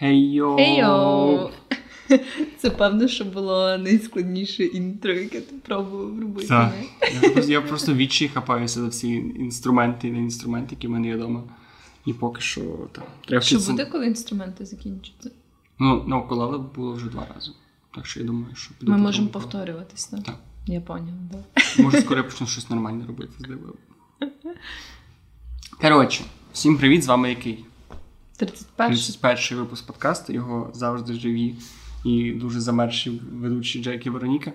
Хей-йоу! Хей-йоу! Це певно, що було найскладніше інтро, яке ти пробував робити. Так. Я просто, я просто відчі хапаюся за всі інструменти і не інструменти, які в мене є вдома. І поки що так. Треба Що буде, коли інструменти закінчаться? Ну, на укулеле було вже два рази. Так що я думаю, що піду Ми можемо попробую. повторюватись, так? Так. Я поняв, так. Може, скоро я почну щось нормальне робити з. Коротше, всім привіт, з вами який? 31 31 випуск подкасту. Його завжди живі і дуже замерші ведучі Джекі Вероніка.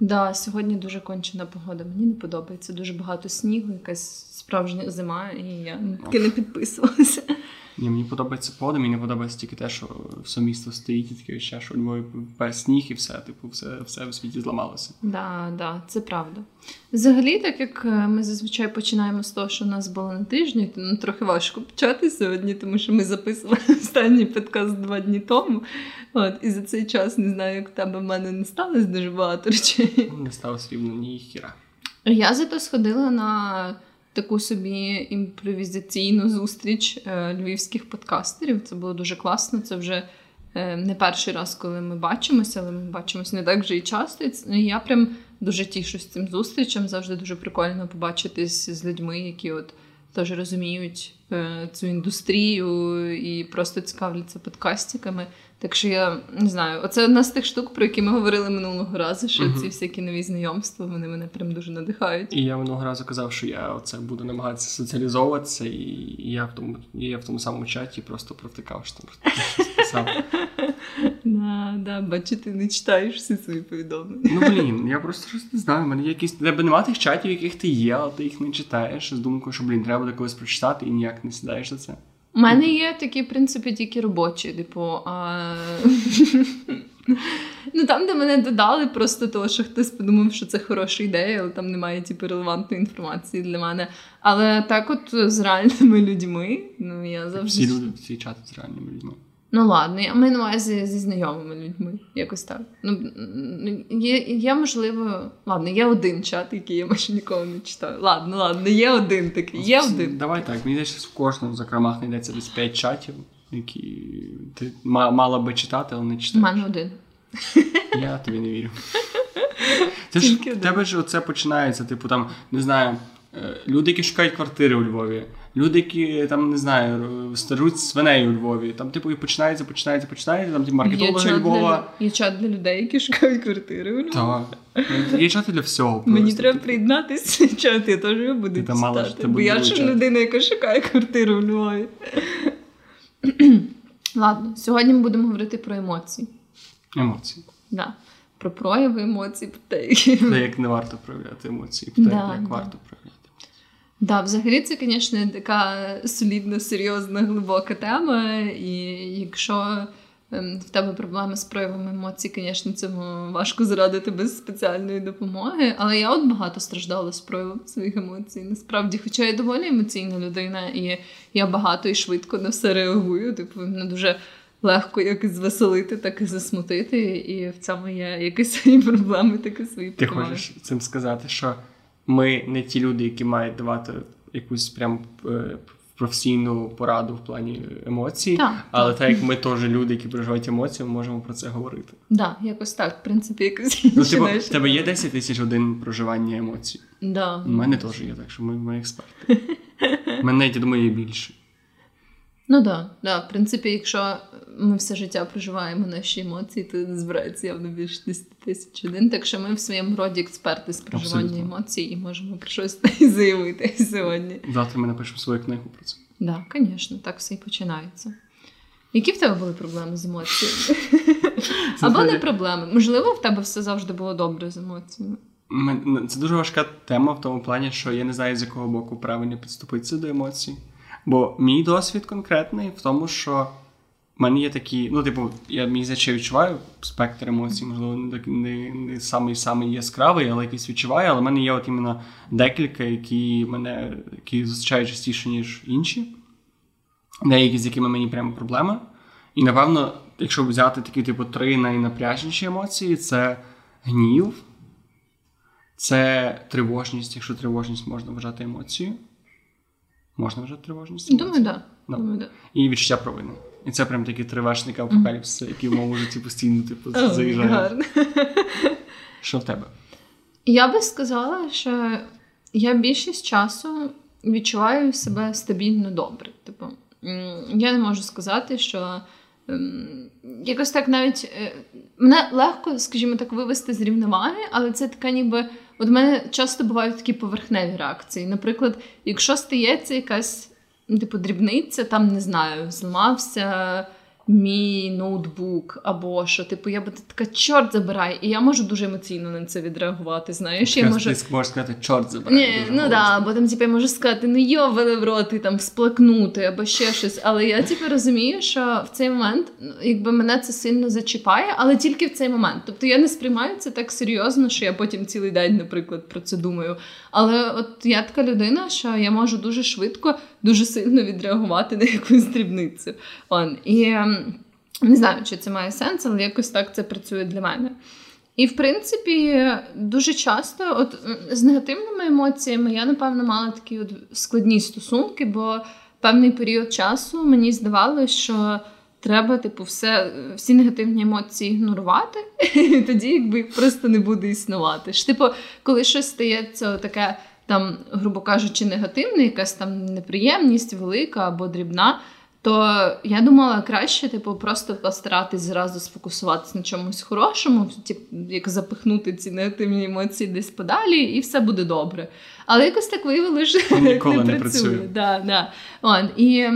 Да, сьогодні дуже кончена погода. Мені не подобається. Дуже багато снігу, якась справжня зима, і я таки не підписувалася. Ні, мені подобається погода, мені не подобається тільки те, що все місто стоїть і таке ще, що у Львові без сніг і все, типу, все, все в світі зламалося. Да, да, це правда. Взагалі, так як е, ми зазвичай починаємо з того, що у нас було на тижні, то ну, трохи важко почати сьогодні, тому що ми записували останній подкаст два дні тому. От, і за цей час не знаю, як в тебе в мене не сталося дуже багато речей. Не сталося рівно ні хіра. Я зато сходила на таку собі імпровізаційну зустріч е, львівських подкастерів. Це було дуже класно. Це вже е, не перший раз, коли ми бачимося, але ми бачимося не так вже і часто. І я прям дуже тішусь цим зустрічам. Завжди дуже прикольно побачитись з людьми, які от теж розуміють цю індустрію і просто цікавляться подкастиками. Так що я не знаю, оце одна з тих штук, про які ми говорили минулого разу, що Мгм. ці всякі нові знайомства, вони мене прям дуже надихають. І я минулого разу казав, що я оце буду намагатися соціалізовуватися, і я в тому, я в тому самому чаті просто провтикав, що там щось писав. Да, да, бачу, ти не читаєш всі свої повідомлення. Ну блін, я просто щось не знаю. мене якісь тебе немає тих чатів, яких ти є, але ти їх не читаєш з думкою, що блін, треба буде колись прочитати і ніяк не сідаєш за це. У мене є такі, в принципі, тільки робочі, типу. А... ну там, де мене додали, просто того, що хтось подумав, що це хороша ідея, але там немає типу, релевантної інформації для мене. Але так, от з реальними людьми, ну я завжди. Всі люди всі чати з реальними людьми. Ну ладно, я маю на увазі зі знайомими людьми, якось так. Ну, є, є, можливо, ладно, є один чат, який я майже ніколи не читаю. Ладно, ладно, є один такий, є один. Давай так. Мені здається, в кожному закромах знайдеться десь 5 чатів, які ти ма- мала би читати, але не У мене один. Я тобі не вірю. Це ж тебе ж оце починається, типу, там, не знаю, е, люди, які шукають квартири у Львові, люди, які там, не знаю, стажуть свиней у Львові. Там, типу, і починається, починається, починається, там ті маркетологи Львова. для, є чат для людей, які шукають квартири. у Львові. Так. Є чати для всього. Мені треба приєднатися чат, я теж його буду Ти мала ж читати. Бо я ж людина, яка шукає квартиру в Львові. Ладно, сьогодні ми будемо говорити про емоції. Емоції. Да. Про прояви емоцій, про те, як не варто проявляти емоції, те, Да, як да. варто проявляти. Да, взагалі це, звісно, така солідна, серйозна, глибока тема. І якщо ем, в тебе проблеми з проявами емоцій, звісно, цьому важко зрадити без спеціальної допомоги. Але я от багато страждала з проявом своїх емоцій. Насправді, хоча я доволі емоційна людина, і я багато і швидко на все реагую. Типу, мене дуже легко як звеселити, так і засмутити. І в цьому є якісь свої проблеми, так і свої Ти хочеш цим сказати, що ми не ті люди, які мають давати якусь прям е, професійну пораду в плані емоцій, Так, але так. так як ми теж люди, які переживають емоції, ми можемо про це говорити. Да, якось так, в принципі, якось Ну, типу, в тебе є теми. 10 тисяч годин проживання емоцій. Да. У мене теж є, так що ми, ми експерти. У мене я думаю, є більше. Ну да, да. В принципі, якщо ми все життя проживаємо наші емоції, то збирається явно більше 10 тисяч один. Так що ми в своєму роді експерти з проживання Абсолютно. емоцій і можемо про щось заявити сьогодні. Завтра ми напишемо свою книгу про це. Да, звісно, так все і починається. Які в тебе були проблеми з емоціями? Або не проблеми. Можливо, в тебе все завжди було добре з емоціями. Це дуже важка тема в тому плані, що я не знаю, з якого боку правильно підступитися до емоцій. Бо мій досвід конкретний в тому, що в мене є такі, ну, типу, я мій здається, відчуваю спектр емоцій, можливо, не, не, не самий самий яскравий, але якийсь відчуваю. Але в мене є от іменно декілька, які мене які зустрічають частіше, ніж інші. Деякі, з якими мені прямо проблема. І напевно, якщо взяти такі, типу, три найнапряжніші емоції, це гнів, це тривожність, якщо тривожність можна вважати емоцією. Можна вважати тривожність? Думаю, так. Да. Думаю, да. І відчуття провини. І це прям такі триважники апокаліпсиси, які в моєму житті постійно типу, заїжджають. гарно. Що в тебе? Я би сказала, що я більшість часу відчуваю себе стабільно добре. Типу, я не можу сказати, що ем, якось так навіть е, мене легко, скажімо так, вивести з рівноваги, але це така ніби. От в мене часто бувають такі поверхневі реакції. Наприклад, якщо стається якась ну, типу дрібниця, там не знаю, зламався мій ноутбук, або що, типу, я би така чорт забирай, і я можу дуже емоційно на це відреагувати. Знаєш, я можу. Ти можеш сказати, чорт забирай. Ні, ну да, бо там типу, я можу сказати, ну йовали в рот і там всплакнути або ще щось. Але я типу розумію, що в цей момент ну, якби мене це сильно зачіпає, але тільки в цей момент. Тобто я не сприймаю це так серйозно, що я потім цілий день, наприклад, про це думаю. Але от я така людина, що я можу дуже швидко, дуже сильно відреагувати на якусь дрібницю. Он. І ем, не знаю, чи це має сенс, але якось так це працює для мене. І, в принципі, дуже часто, от з негативними емоціями, я, напевно, мала такі от складні стосунки, бо певний період часу мені здавалося, що треба, типу, все, всі негативні емоції ігнорувати, і тоді якби їх просто не буде існувати. Ж, типу, коли щось стається таке, там, грубо кажучи, негативне, якась там неприємність велика або дрібна. То я думала краще, типу, просто постаратись зразу сфокусуватися на чомусь хорошому, типу, як запихнути ці негативні емоції десь подалі, і все буде добре. Але якось так виявилося, що Ніколи не не працює. працює. Да, да. І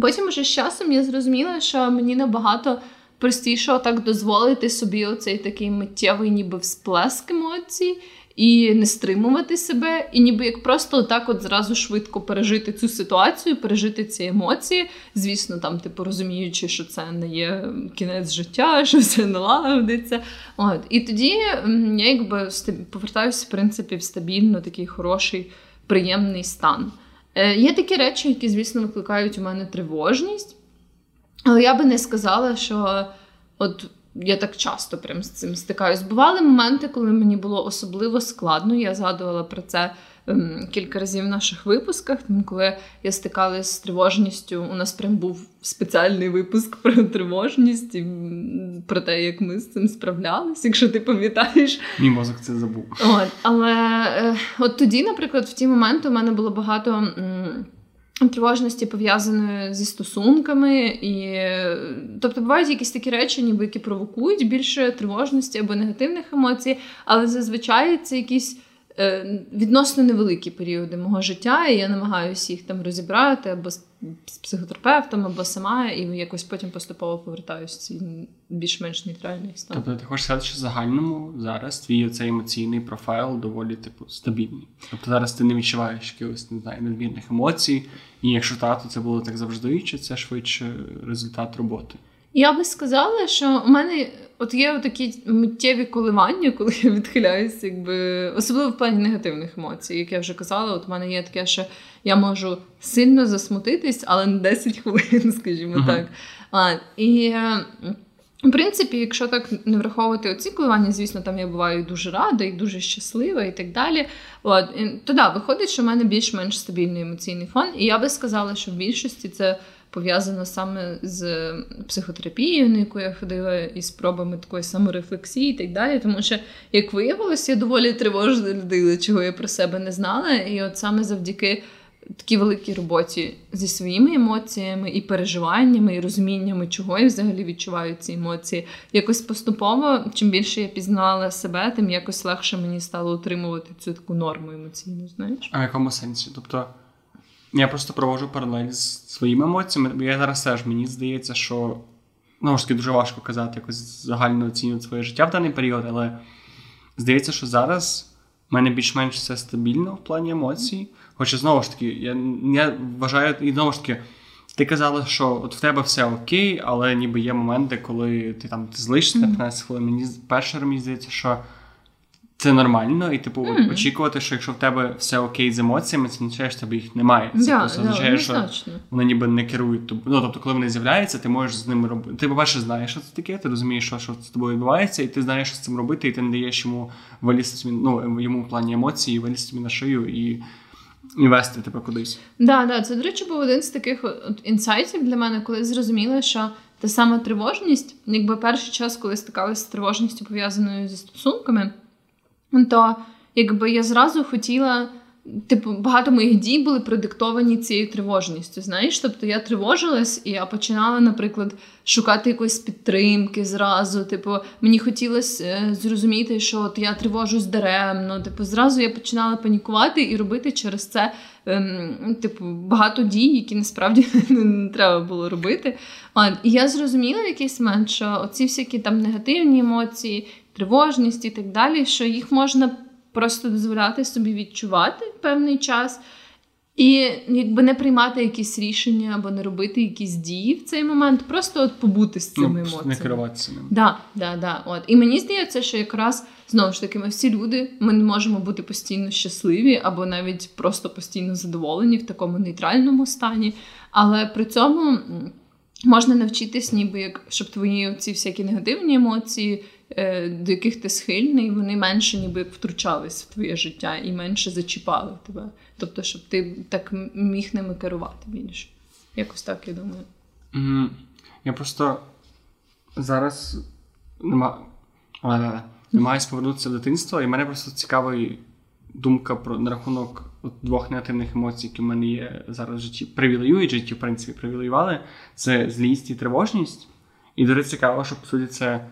потім уже з часом я зрозуміла, що мені набагато простіше так дозволити собі оцей такий миттєвий, ніби всплеск емоцій. І не стримувати себе, і ніби як просто так от зразу швидко пережити цю ситуацію, пережити ці емоції. Звісно, там, типу, розуміючи, що це не є кінець життя, що все налагодиться. От. І тоді я якби повертаюся, в принципі, в стабільно такий хороший, приємний стан. Е, є такі речі, які, звісно, викликають у мене тривожність, але я би не сказала, що от я так часто прям з цим стикаюсь. Бували моменти, коли мені було особливо складно. Я згадувала про це кілька разів в наших випусках. Тому коли я стикалась з тривожністю, у нас прям був спеціальний випуск про тривожність і про те, як ми з цим справлялись, якщо ти пам'ятаєш. Мій мозок це забув. От, але е, от тоді, наприклад, в ті моменти у мене було багато. Тривожності пов'язаної зі стосунками, і тобто бувають якісь такі речі, ніби які провокують більше тривожності або негативних емоцій, але зазвичай це якісь відносно невеликі періоди мого життя, і я намагаюся їх там розібрати або з, психотерапевтом, або сама, і якось потім поступово повертаюся в цей більш-менш нейтральний стан. Тобто ти хочеш сказати, що в загальному зараз твій цей емоційний профайл доволі типу стабільний. Тобто зараз ти не відчуваєш якихось не знаю, надмірних емоцій, і якщо так, то це було так завжди, чи це швидше результат роботи? Я би сказала, що у мене от є такі миттєві коливання, коли я відхиляюся, якби особливо в плані негативних емоцій. Як я вже казала, от у мене є таке, що я можу сильно засмутитись, але на 10 хвилин, скажімо Мгм. так. А, і е, в принципі, якщо так не враховувати оці коливання, звісно, там я буваю дуже рада, і дуже щаслива, і так далі. От, і, то да, виходить, що в мене більш-менш стабільний емоційний фон. І я би сказала, що в більшості це пов'язано саме з психотерапією, на яку я ходила, і спробами такої саморефлексії, і так далі. Тому що, як виявилось, я доволі тривожна людина, чого я про себе не знала. І от саме завдяки такій великій роботі зі своїми емоціями і переживаннями, і розуміннями, чого я взагалі відчуваю ці емоції. Якось поступово, чим більше я пізнала себе, тим якось легше мені стало утримувати цю таку норму емоційну. Знаєш? А в якому сенсі? Тобто я просто проводжу паралель з своїми емоціями, бо я зараз теж мені здається, що ну ж таки дуже важко казати, якось загально оцінювати своє життя в даний період, але здається, що зараз в мене більш-менш все стабільно в плані емоцій. Хоча знову ж таки, я, я вважаю, і знову ж таки, ти казала, що от в тебе все окей, але ніби є моменти, коли ти там ти злишся на 15 хвилин. Мені перше мені здається, що це нормально, і типу Мгм. очікувати, що якщо в тебе все окей з емоціями, це означає, що в тебе їх немає. Це Да, просто да, означає, що вони ніби не керують тобою. Ну, тобто, коли вони з'являються, ти можеш з ними робити. Ти, по-перше, знаєш, що це таке, ти розумієш, що, що з тобою відбувається, і ти знаєш, що з цим робити, і ти не даєш йому вилізти ну, йому в плані емоцій, вилізти собі на шию і і вести тебе кудись. Да, да, це, до речі, був один з таких от інсайтів для мене, коли зрозуміла, що та сама тривожність, якби перший час, коли стикалася з тривожністю пов'язаною зі стосунками, то якби я зразу хотіла. Типу, багато моїх дій були продиктовані цією тривожністю. Знаєш, тобто я тривожилась, і я починала, наприклад, шукати якоїсь підтримки зразу. Типу, мені хотілося е, зрозуміти, що от я тривожусь даремно. Типу, зразу я починала панікувати і робити через це, ем, типу, багато дій, які насправді не треба було робити. І я зрозуміла в якийсь момент, що оці всякі там негативні емоції, тривожність і так далі, що їх можна просто дозволяти собі відчувати певний час. І якби не приймати якісь рішення або не робити якісь дії в цей момент, просто от побути з цими Ну, емоціями. Не керуватися ними. Да, да, да. От. І мені здається, що якраз знову ж таки ми всі люди, ми не можемо бути постійно щасливі або навіть просто постійно задоволені в такому нейтральному стані. Але при цьому можна навчитись, ніби як щоб твої ці всякі негативні емоції, до яких ти схильний, вони менше ніби втручались в твоє життя і менше зачіпали тебе. Тобто, щоб ти так міг ними керувати більше. Якось так я думаю. Я просто зараз намагаюся повернутися в дитинство, і мене просто цікава думка про на рахунок от двох негативних емоцій, які в мене є зараз в житті. Привілеюють житті, в принципі, привілеювали. Це злість і тривожність. І дуже цікаво, що по суті це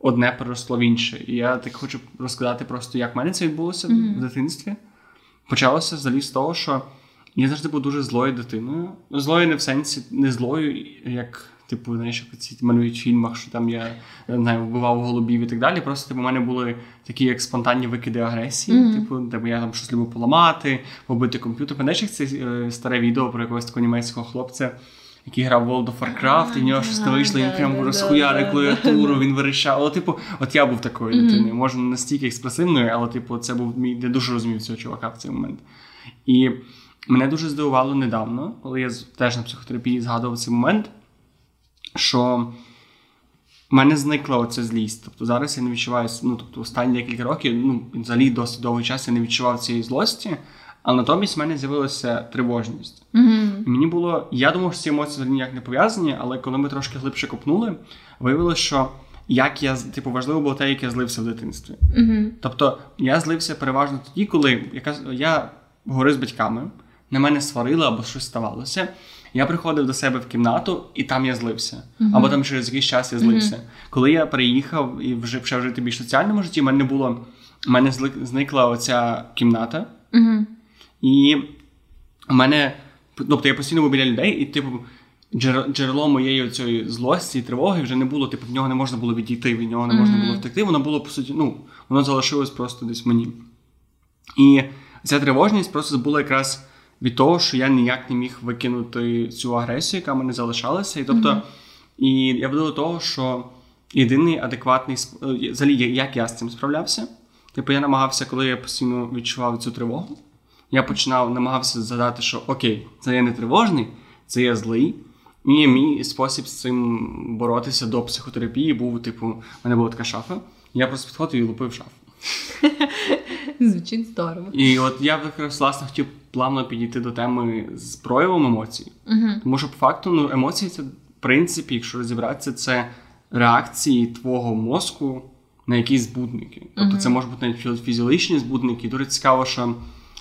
одне переросло в інше. І я так хочу розказати просто, як в мене це відбулося в дитинстві. Почалося взагалі з того, що я завжди був дуже злою дитиною. Злою не в сенсі, не злою, як, типу, знаєш, як ці малюють в фільмах, що там я не знаю, вбивав голубів і так далі. Просто типу, у мене були такі як спонтанні викиди агресії. Мгм. Типу, де я там щось любив поламати, побити комп'ютер. Пам'ятаєш, як це е, старе відео про якогось такого німецького хлопця, який грав в World of Warcraft, і в нього щось не вийшло, він розхуярив да, клавіатуру, він вирішав. Але, типу, от я був такою дитиною. Може, не настільки експресивною, але, типу, це був мій. Я дуже розумів цього чувака в цей момент. І мене дуже здивувало недавно, коли я теж на психотерапії згадував цей момент, що в мене зникла оця злість. Тобто зараз я не відчуваю, ну, тобто останні декілька років, ну, взагалі досить довгий час я не відчував цієї злості, але натомість в мене з'явилася тривожність. І мені було, я думав, що ці емоції ніяк не пов'язані, але коли ми трошки глибше копнули, виявилося, що як я, типу, важливо було те, як я злився в дитинстві. Угу. Тобто я злився переважно тоді, коли яка, я говорив з батьками, на мене сварили або щось ставалося. Я приходив до себе в кімнату, і там я злився. Мгм. Або там через якийсь час я злився. Коли я приїхав і вже почав жити більш соціальному житті, в мене не було. в мене зникла оця кімната, Угу. І в мене. Тобто я постійно був біля людей, і типу. Джерело моєї цієї злості і тривоги вже не було, типу, в нього не можна було відійти, від нього не можна Мгм. було втекти. Воно було, по суті, ну, воно залишилось просто десь мені. І ця тривожність просто була якраз від того, що я ніяк не міг викинути цю агресію, яка в мене залишалася. І тобто, Мгм. і я веду до того, що єдиний адекватний е, взагалі, як я з цим справлявся. Типу, я намагався, коли я постійно відчував цю тривогу, я починав намагався згадати, що окей, це я не тривожний, це я злий. І мій спосіб з цим боротися до психотерапії був, типу, в мене була така шафа. Я просто підходив і лупив шафу. Звучить здорово. І от я якраз власне хотів плавно підійти до теми з проявом емоцій. Угу. Тому що по факту ну, емоції це, в принципі, якщо розібратися, це реакції твого мозку на якісь збудники. Тобто Мгм. це може бути навіть фізіологічні збудники. Дуже цікаво, що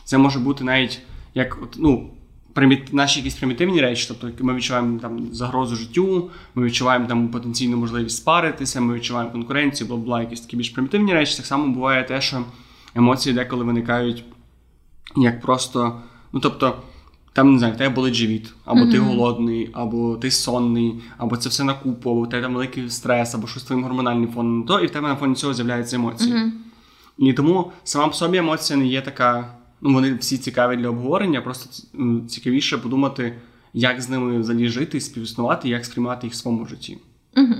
це може бути навіть як ну, приміт... наші якісь примітивні речі. Тобто ми відчуваємо там загрозу життю, ми відчуваємо там потенційну можливість спаритися, ми відчуваємо конкуренцію, бла бла, якісь такі більш примітивні речі. Так само буває те, що емоції деколи виникають як просто. Ну тобто, там не знаю, в тебе болить живіт, або ти голодний, або ти сонний, або це все на купу, або в тебе там великий стрес, або щось з твоїм гормональним фоном, то і в тебе на фоні цього з'являються емоції. Угу. І тому сама по собі емоція не є така. Ну, вони всі цікаві для обговорення, просто цікавіше подумати, як з ними взагалі жити, співіснувати, як сприймати їх в своєму житті. Угу.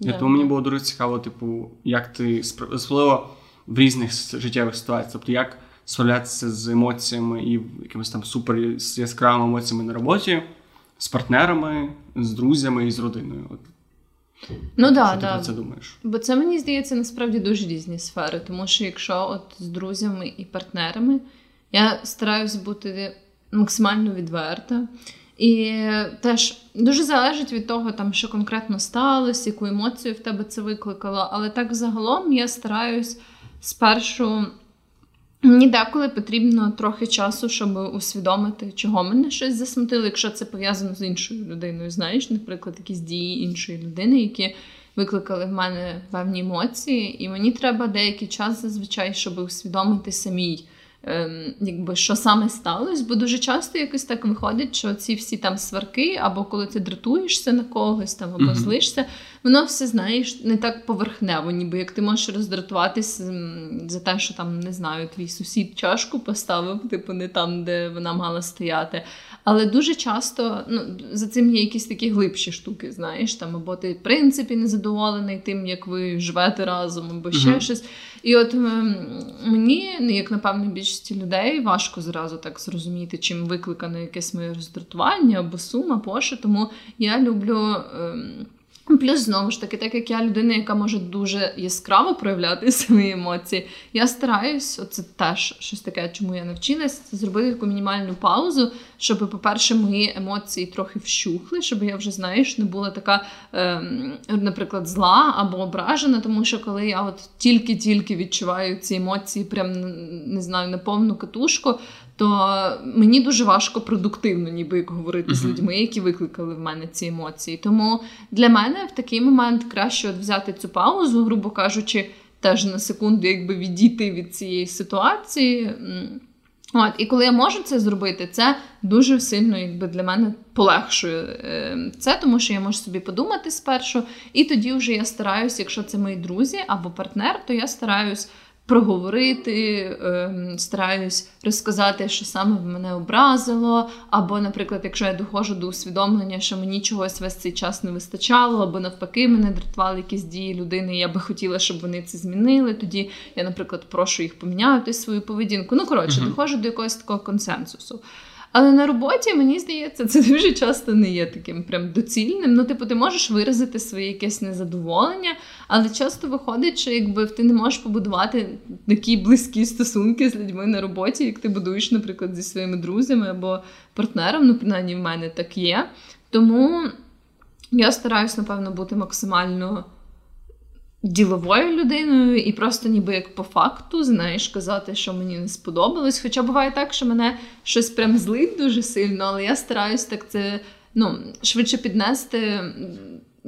І тому мені було дуже цікаво, типу, як ти особливо в різних життєвих ситуаціях, тобто як справлятися з емоціями і якимись там супер з яскравими емоціями на роботі, з партнерами, з друзями і з родиною. От, Ну що да, ти да. про це думаєш? Бо це мені здається насправді дуже різні сфери, тому що якщо от з друзями і партнерами, я стараюсь бути максимально відверта. І теж дуже залежить від того, там, що конкретно сталося, яку емоцію в тебе це викликало. Але так загалом я стараюсь спершу. Мені деколи потрібно трохи часу, щоб усвідомити, чого мене щось засмутило, якщо це пов'язано з іншою людиною. Знаєш, наприклад, якісь дії іншої людини, які викликали в мене певні емоції, і мені треба деякий час зазвичай, щоб усвідомити самій. Ем, якби що саме сталося, бо дуже часто якось так виходить, що ці всі там сварки, або коли ти дратуєшся на когось там, або mm-hmm. злишся, воно все знаєш не так поверхнево, ніби як ти можеш роздратуватись за те, що там не знаю, твій сусід чашку поставив, типу не там, де вона мала стояти. Але дуже часто ну, за цим є якісь такі глибші штуки, знаєш, там або ти в принципі незадоволений тим, як ви живете разом, або ще mm-hmm. щось. І от ем, мені, ну, як напевно, більшості людей важко зразу так зрозуміти, чим викликано якесь моє роздратування або сума, поша. Тому я люблю. Ем, Плюс, знову ж таки, так як я людина, яка може дуже яскраво проявляти свої емоції, я стараюсь, оце теж щось таке, чому я навчилась, це зробити таку мінімальну паузу, щоб, по-перше, мої емоції трохи вщухли, щоб я вже, знаєш, не була така, е, наприклад, зла або ображена, тому що коли я от тільки-тільки відчуваю ці емоції, прям не знаю, на повну катушку, то мені дуже важко продуктивно, ніби як говорити uh-huh. з людьми, які викликали в мене ці емоції. Тому для мене в такий момент краще от взяти цю паузу, грубо кажучи, теж на секунду, якби відійти від цієї ситуації. От, І коли я можу це зробити, це дуже сильно якби для мене полегшує е, це, тому що я можу собі подумати спершу, і тоді вже я стараюсь, якщо це мої друзі або партнер, то я стараюсь проговорити, ем, стараюсь розказати, що саме мене образило. Або, наприклад, якщо я доходжу до усвідомлення, що мені чогось весь цей час не вистачало, або навпаки, мене дратували якісь дії людини, і я би хотіла, щоб вони це змінили. Тоді я, наприклад, прошу їх поміняти свою поведінку. Ну, коротше, uh-huh. доходжу до якогось такого консенсусу. Але на роботі, мені здається, це дуже часто не є таким прям доцільним. Ну, типу, ти можеш виразити своє якесь незадоволення, але часто виходить, що якби ти не можеш побудувати такі близькі стосунки з людьми на роботі, як ти будуєш, наприклад, зі своїми друзями або партнером. Ну, принаймні, в мене так є. Тому я стараюсь, напевно, бути максимально діловою людиною, і просто ніби як по факту, знаєш, казати, що мені не сподобалось. Хоча буває так, що мене щось прям злить дуже сильно, але я стараюсь так це ну, швидше піднести.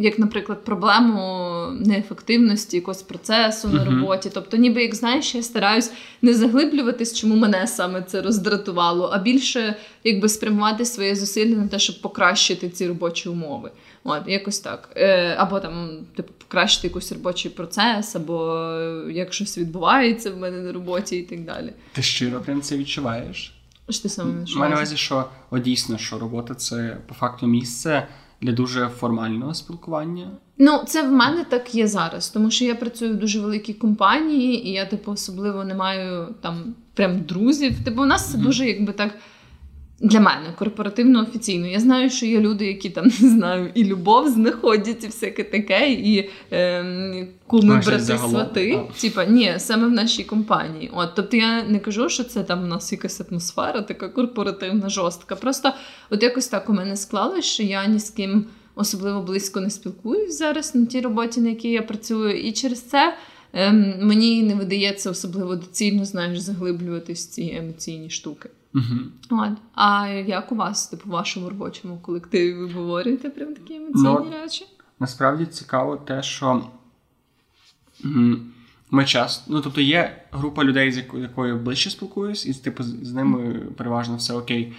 Як, наприклад, проблему неефективності якогось процесу на роботі. Тобто, ніби як знаєш, я стараюсь не заглиблюватись, чому мене саме це роздратувало, а більше якби спрямувати своє зусилля на те, щоб покращити ці робочі умови. От, якось так. Е, Або там, типу, покращити якийсь робочий процес, або як щось відбувається в мене на роботі і так далі. Ти щиро прям це відчуваєш? Що ти саме відчуваєш? Маю на увазі, що о, дійсно, що робота це по факту місце для дуже формального спілкування. Ну, це в мене так є зараз, тому що я працюю в дуже великій компанії, і я, типу, особливо не маю там прям друзів. Типу, у нас це mm-hmm. дуже якби так. Для мене корпоративно офіційно. Я знаю, що є люди, які там не знаю, і любов знаходять, і всяке таке, і е, куми брати свати. Типа, ні, саме в нашій компанії. От, Тобто я не кажу, що це там у нас якась атмосфера, така корпоративна, жорстка. Просто от якось так у мене склалось, що я ні з ким особливо близько не спілкуюсь зараз на тій роботі, на якій я працюю, і через це. Ем, мені не видається особливо доцільно знаєш, заглиблюватись в ці емоційні штуки. Угу. От. А як у вас, типу, в вашому робочому колективі ви говорите прям такі емоційні ну, речі? Насправді цікаво те, що ми часто, ну тобто є група людей, з якою ближче спілкуюсь, і типу з ними переважно все окей.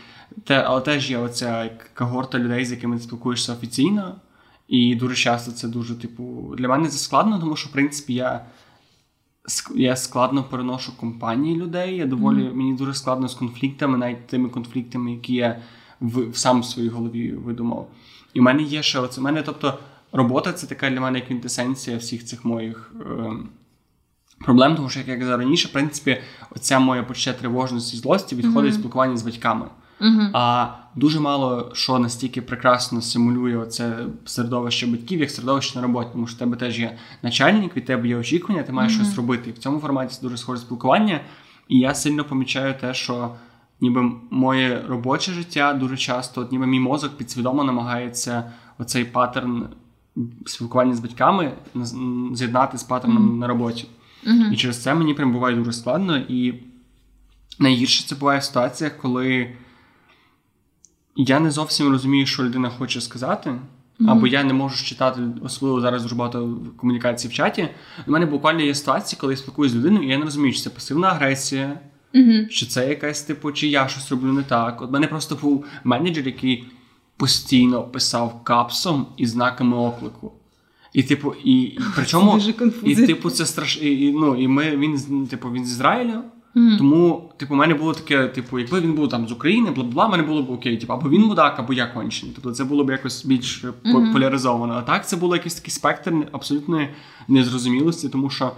Те, Але теж є оця когорта людей, з якими ти спілкуєшся офіційно. І дуже часто це дуже, типу, для мене це складно, тому що в принципі я я складно переношу компанії людей. Я доволі mm-hmm. мені дуже складно з конфліктами, навіть тими конфліктами, які я в, в сам своїй голові видумав. І в мене є ще оце. У мене, тобто, робота це така для мене квінтесенція всіх цих моїх е, проблем, тому що як я казав раніше, в принципі, оця моя почуття тривожності і злості відходить mm-hmm. спілкування з батьками. Uh-huh. А дуже мало що настільки прекрасно симулює це середовище батьків, як середовище на роботі, тому що в тебе теж є начальник, від тебе є очікування, ти маєш uh-huh. щось робити. І в цьому форматі це дуже схоже спілкування. І я сильно помічаю те, що ніби моє робоче життя дуже часто, от ніби мій мозок підсвідомо намагається оцей паттерн спілкування з батьками з'єднати з паттерном mm-hmm. на роботі. Mm-hmm. І через це мені прям буває дуже складно. І найгірше це буває в ситуаціях, коли я не зовсім розумію, що людина хоче сказати. Mm-hmm. Або я не можу читати, особливо зараз дуже багато комунікації в чаті. У мене буквально є ситуації, коли я спілкуюся з людиною, і я не розумію, чи це пасивна агресія, mm-hmm. чи це якась типу, чи я щось роблю не так. От мене просто був менеджер, який постійно писав капсом і знаками оклику. І, типу, і, і причому, і, типу, це страш... І, ну, і ми, він, типу, він з Ізраїля. Mm. Тому, типу, у мене було таке, типу, якби він був там з України, бла бла, мене було б окей, типу, або він мудак, або я кончений. Тобто це було б якось більш mm-hmm. поляризовано. А так це було якийсь такий спектр абсолютної незрозумілості, тому що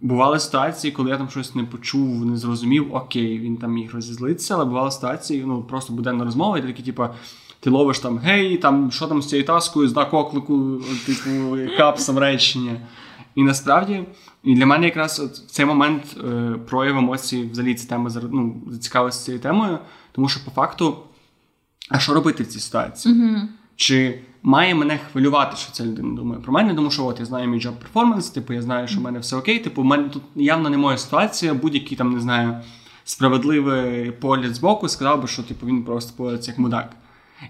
бували ситуації, коли я там щось не почув, не зрозумів, окей, він там міг розізлитися, але бували ситуації, ну просто буденна розмова, і ти такий, типу, ти ловиш там гей, там що там з цією таскою, знак оклику, типу, капсом речення. І насправді і для мене якраз от в цей момент е, прояв емоцій взагалі ця тема ну, зацікавилася цією темою, тому що по факту, а що робити в цій ситуації? Mm-hmm. Чи має мене хвилювати, що ця людина думає про мене, тому що от я знаю мій джоб перформанс, типу я знаю, що в мене все окей. Типу, в мене тут явно не моя ситуація, будь-який там не знаю справедливий погляд з боку сказав би, що типу він просто поводиться як мудак.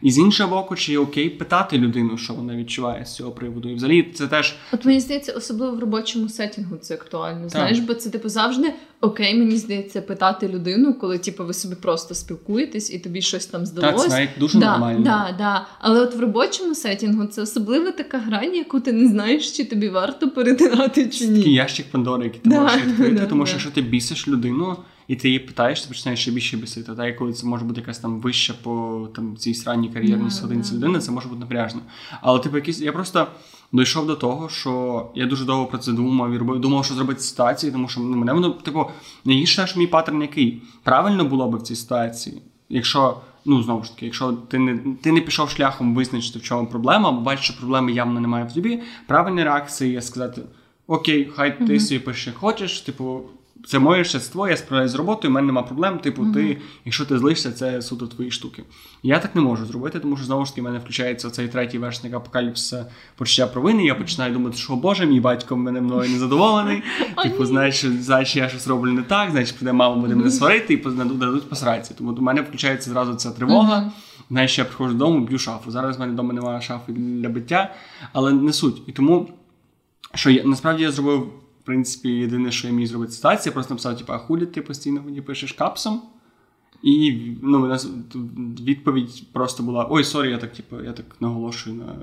І з іншого боку, чи є окей питати людину, що вона відчуває з цього приводу. І взагалі це теж. От мені здається, особливо в робочому сетінгу це актуально. Знаєш, бо це типу завжди окей, мені здається, питати людину, коли типу, ви собі просто спілкуєтесь і тобі щось там здалося. Так, це навіть дуже да, нормально. Да, да. Але от в робочому сетінгу це особливо така грань, яку ти не знаєш, чи тобі варто перетинати чи ні. Такий ящик Пандори, який ти да, можеш відкрити, да, тому що якщо ти бісиш людину і ти її питаєш, ти починаєш ще більше бісити. Та коли це може бути якась там вища по там цій сранній кар'єрній yeah, сходинці yeah. людини, це може бути напряжно. Але типу, якісь я просто дійшов до того, що я дуже довго про це думав і робив, думав, що зробити ситуації, тому що ну, мене воно типу найгірше ж мій паттерн, який правильно було би в цій ситуації, якщо. Ну, знову ж таки, якщо ти не ти не пішов шляхом визначити, в чому проблема, або бачиш, що проблеми явно немає в тобі, правильна реакція є сказати: Окей, хай ти mm-hmm. собі пиши хочеш, типу, це моє щастя, я справляюсь з роботою, у мене нема проблем. Типу, mm-hmm. ти, якщо ти злишся, це суто твої штуки. Я так не можу зробити, тому що знову ж таки в мене включається цей третій вершник апокаліпсиса почуття провини. Я починаю думати, що Боже, мій батько мене мною не задоволений. Типу, знаєш, знаєш, я щось роблю не так, значить, прийде мама буде мене сварити і дадуть посраці. Тому до мене включається зразу ця тривога. Знаєш, я приходжу додому, б'ю шафу. Зараз в мене вдома немає шафи для биття, але не суть. І тому, що я насправді я зробив в принципі, єдине, що я міг зробити ситуація, я просто написав, типу, а хулі ти постійно мені пишеш капсом. І ну, у нас відповідь просто була: Ой, sorry, я так, типу, я так наголошую на.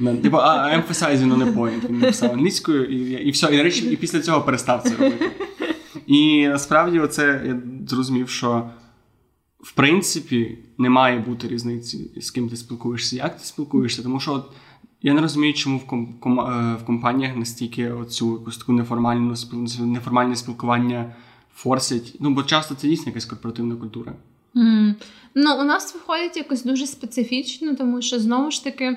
На, типу, а emphasizing on a point. Він написав англійською, і і все, і речі, і після цього перестав це робити. І насправді, оце я зрозумів, що в принципі не має бути різниці, з ким ти спілкуєшся, як ти спілкуєшся, тому що от я не розумію, чому в ком- е, в компаніях настільки оцю якусь таку неформальну неформальне спілкування форсять. Ну, бо часто це дійсно якась корпоративна культура. Mm. Ну, у нас виходить якось дуже специфічно, тому що знову ж таки,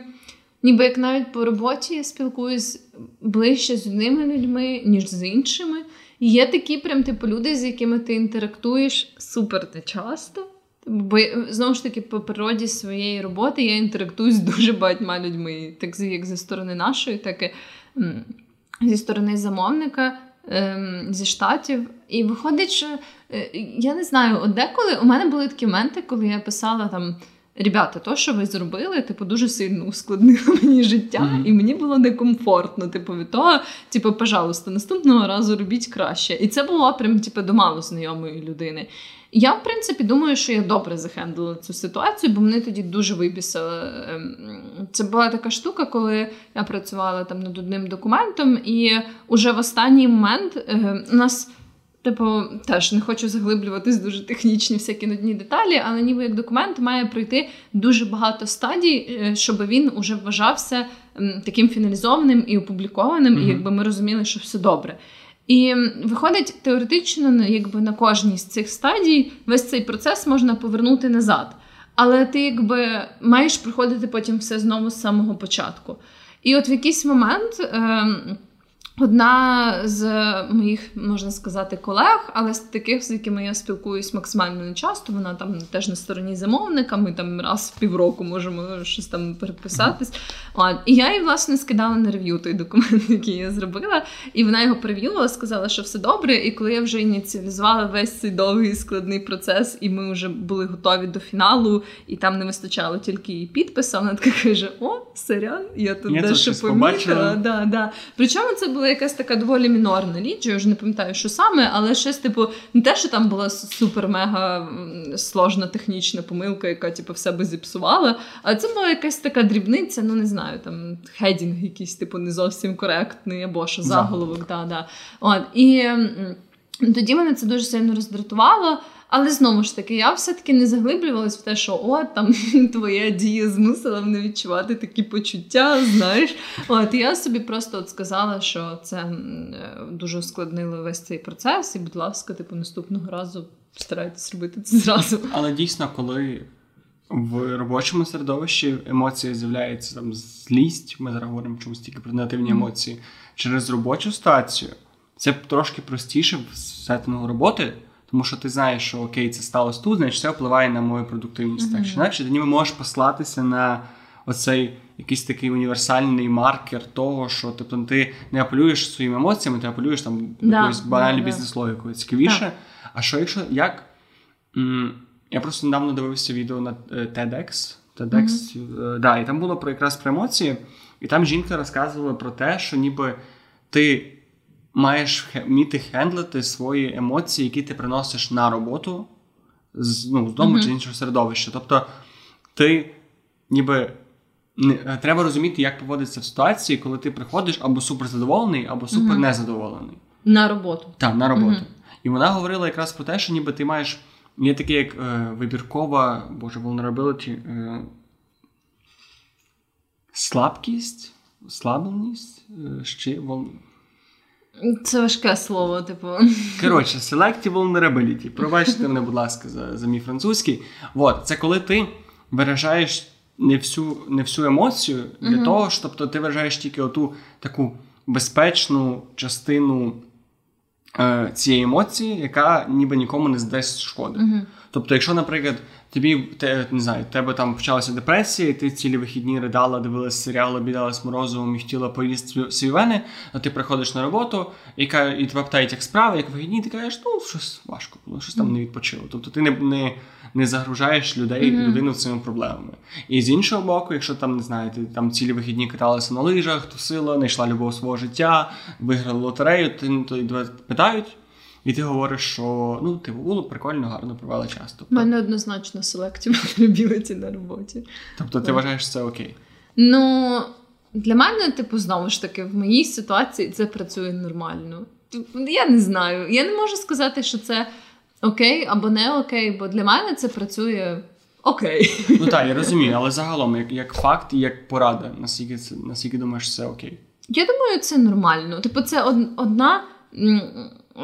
ніби як навіть по роботі я спілкуюсь ближче з одними людьми, ніж з іншими. І є такі прям типу люди, з якими ти інтерактуєш супер часто. Бо знову ж таки, по природі своєї роботи я інтерактую з дуже багатьма людьми, так як зі сторони нашої, так і зі сторони замовника. Ем, зі штатів, і виходить, що е, я не знаю, от деколи у мене були такі моменти, коли я писала там: Ребята, то, що ви зробили, типу, дуже сильно ускладнило мені життя, mm-hmm. і мені було некомфортно. Типу, від того, типу, пожалуйста, наступного разу робіть краще. І це було прям типу, до мало знайомої людини. Я, в принципі, думаю, що я добре захендила цю ситуацію, бо мене тоді дуже вибісило. Ем, це була така штука, коли я працювала там над одним документом, і уже в останній момент ем, у нас. Типу, теж не хочу заглиблюватись дуже технічні всякі нудні деталі, але ніби як документ має пройти дуже багато стадій, е, щоб він уже вважався ем, таким фіналізованим і опублікованим, mm-hmm. і якби ми розуміли, що все добре. І виходить, теоретично, ну, якби на кожній з цих стадій весь цей процес можна повернути назад. Але ти якби маєш проходити потім все знову з самого початку. І от в якийсь момент. Е- Одна з моїх, можна сказати, колег, але з таких, з якими я спілкуюсь максимально не часто, вона там теж на стороні замовника, ми там раз в півроку можемо щось там переписатись. І я їй, власне, скидала на рев'ю той документ, який я зробила, і вона його перев'ювала, сказала, що все добре. І коли я вже ініціалізувала весь цей довгий складний процес, і ми вже були готові до фіналу, і там не вистачало тільки її підпису, вона така каже: О, сорян, я тут дещо помітила. Да, да. Причому це була якась така доволі мінорна річ, я вже не пам'ятаю, що саме, але щось, типу, не те, що там була супер-мега сложна технічна помилка, яка типу, все би зіпсувала. А це була якась така дрібниця, ну не знаю, там хедінг якийсь, типу, не зовсім коректний, або що заголовок. Да, да. От, і тоді мене це дуже сильно роздратувало. Але знову ж таки, я все-таки не заглиблювалась в те, що о, там твоя дія змусила мене відчувати такі почуття, знаєш. От я собі просто от сказала, що це е, дуже ускладнило весь цей процес, і, будь ласка, типу, наступного разу старайтесь робити це зразу. Але дійсно, коли в робочому середовищі емоції з'являється там злість, ми зараз говоримо чомусь тільки про негативні емоції, через робочу ситуацію це трошки простіше в сеттингу роботи, тому що ти знаєш, що окей, це сталося тут, значить це впливає на мою продуктивність. Так Мгм. чи інакше, ти ніби можеш послатися на оцей якийсь такий універсальний маркер того, що тобто, ти не апелюєш своїми емоціями, ти апелюєш там Да, якоюсь банальною да, бізнес-логікою. Цікавіше. Так. А що якщо як? Я просто недавно дивився відео на е, TEDx. TEDx, е, да, і там було про якраз про емоції, і там жінка розказувала про те, що ніби ти маєш вміти хендлити свої емоції, які ти приносиш на роботу з, ну, з дому Мгм. чи іншого середовища. Тобто ти ніби. Не, е, треба розуміти, як поводитися в ситуації, коли ти приходиш або супер задоволений, або супер незадоволений. На роботу. Так, на роботу. Мгм. І вона говорила якраз про те, що ніби ти маєш. Є таке, як е, вибіркова, боже, vulnerability, е, слабкість, слабленість, е, ще вол... Це важке слово, типу. Коротше, selective vulnerability. Пробачте мене, будь ласка, за, за мій французький. От, це коли ти виражаєш не всю, не всю емоцію для Мгм. того, що тобто, ти виражаєш тільки оту таку безпечну частину е, цієї емоції, яка ніби нікому не здасть шкоди. Мгм. Тобто, якщо, наприклад, тобі те, не знаю, тебе там почалася депресія, і ти цілі вихідні ридала, дивилась серіал, обідалась морозивом і хотіла поїсти сві- вени, а ти приходиш на роботу і, і тебе питають, як справи, як вихідні, і ти кажеш, ну щось важко було, щось там не відпочило. Тобто ти не, не, не загружаєш людей, Мгм. людину цими проблемами. І з іншого боку, якщо там не знаю, ти там цілі вихідні каталася на лижах, тусила, знайшла любов свого життя, виграла лотерею, ти то й тебе питають. І ти говориш, що ну, типу, було прикольно, гарно провела час. У Тобто, мене однозначно селектив ability на роботі. тобто ти так. вважаєш це окей. Ну, для мене, типу, знову ж таки, в моїй ситуації це працює нормально. Я не знаю. Я не можу сказати, що це окей або не окей, бо для мене це працює окей. Ну так, я розумію, але загалом, як, як факт і як порада, наскільки це наскільки думаєш, це окей. Я думаю, це нормально. Типу, це од- одна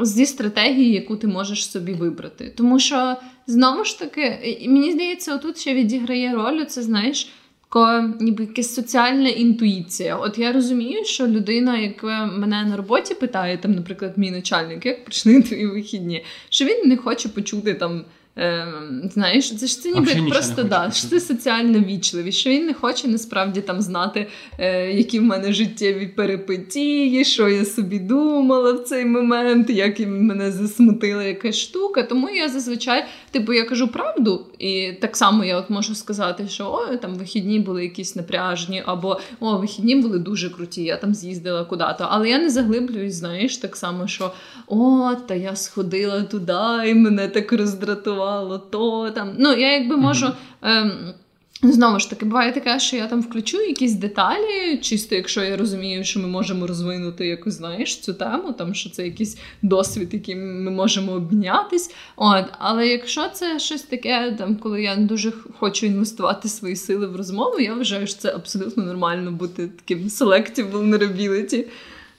зі стратегії, яку ти можеш собі вибрати. Тому що знову ж таки, мені здається, отут ще відіграє роль, це знаєш. Така, ніби якась соціальна інтуїція. От я розумію, що людина, яка мене на роботі питає, там, наприклад, мій начальник, як прийшли твої вихідні, що він не хоче почути там. Е, знаєш, це ж це ніби як просто да, що це соціальна вічливість, що він не хоче насправді там знати, е, які в мене життєві перипетії, що я собі думала в цей момент, як мене засмутила якась штука. Тому я зазвичай, типу, я кажу правду, і так само я от можу сказати, що о, там вихідні були якісь напряжні, або о, вихідні були дуже круті, я там з'їздила куди-то. Але я не заглиблююсь, знаєш, так само, що о, та я сходила туди, і мене так роздратувало, то там. Ну, я якби можу. Ем, Знову ж таки, буває таке, що я там включу якісь деталі, чисто якщо я розумію, що ми можемо розвинути якось, знаєш, цю тему, там що це якийсь досвід, яким ми можемо обмінятись. От, але якщо це щось таке, там коли я дуже хочу інвестувати свої сили в розмову, я вважаю, що це абсолютно нормально бути таким selective vulnerability.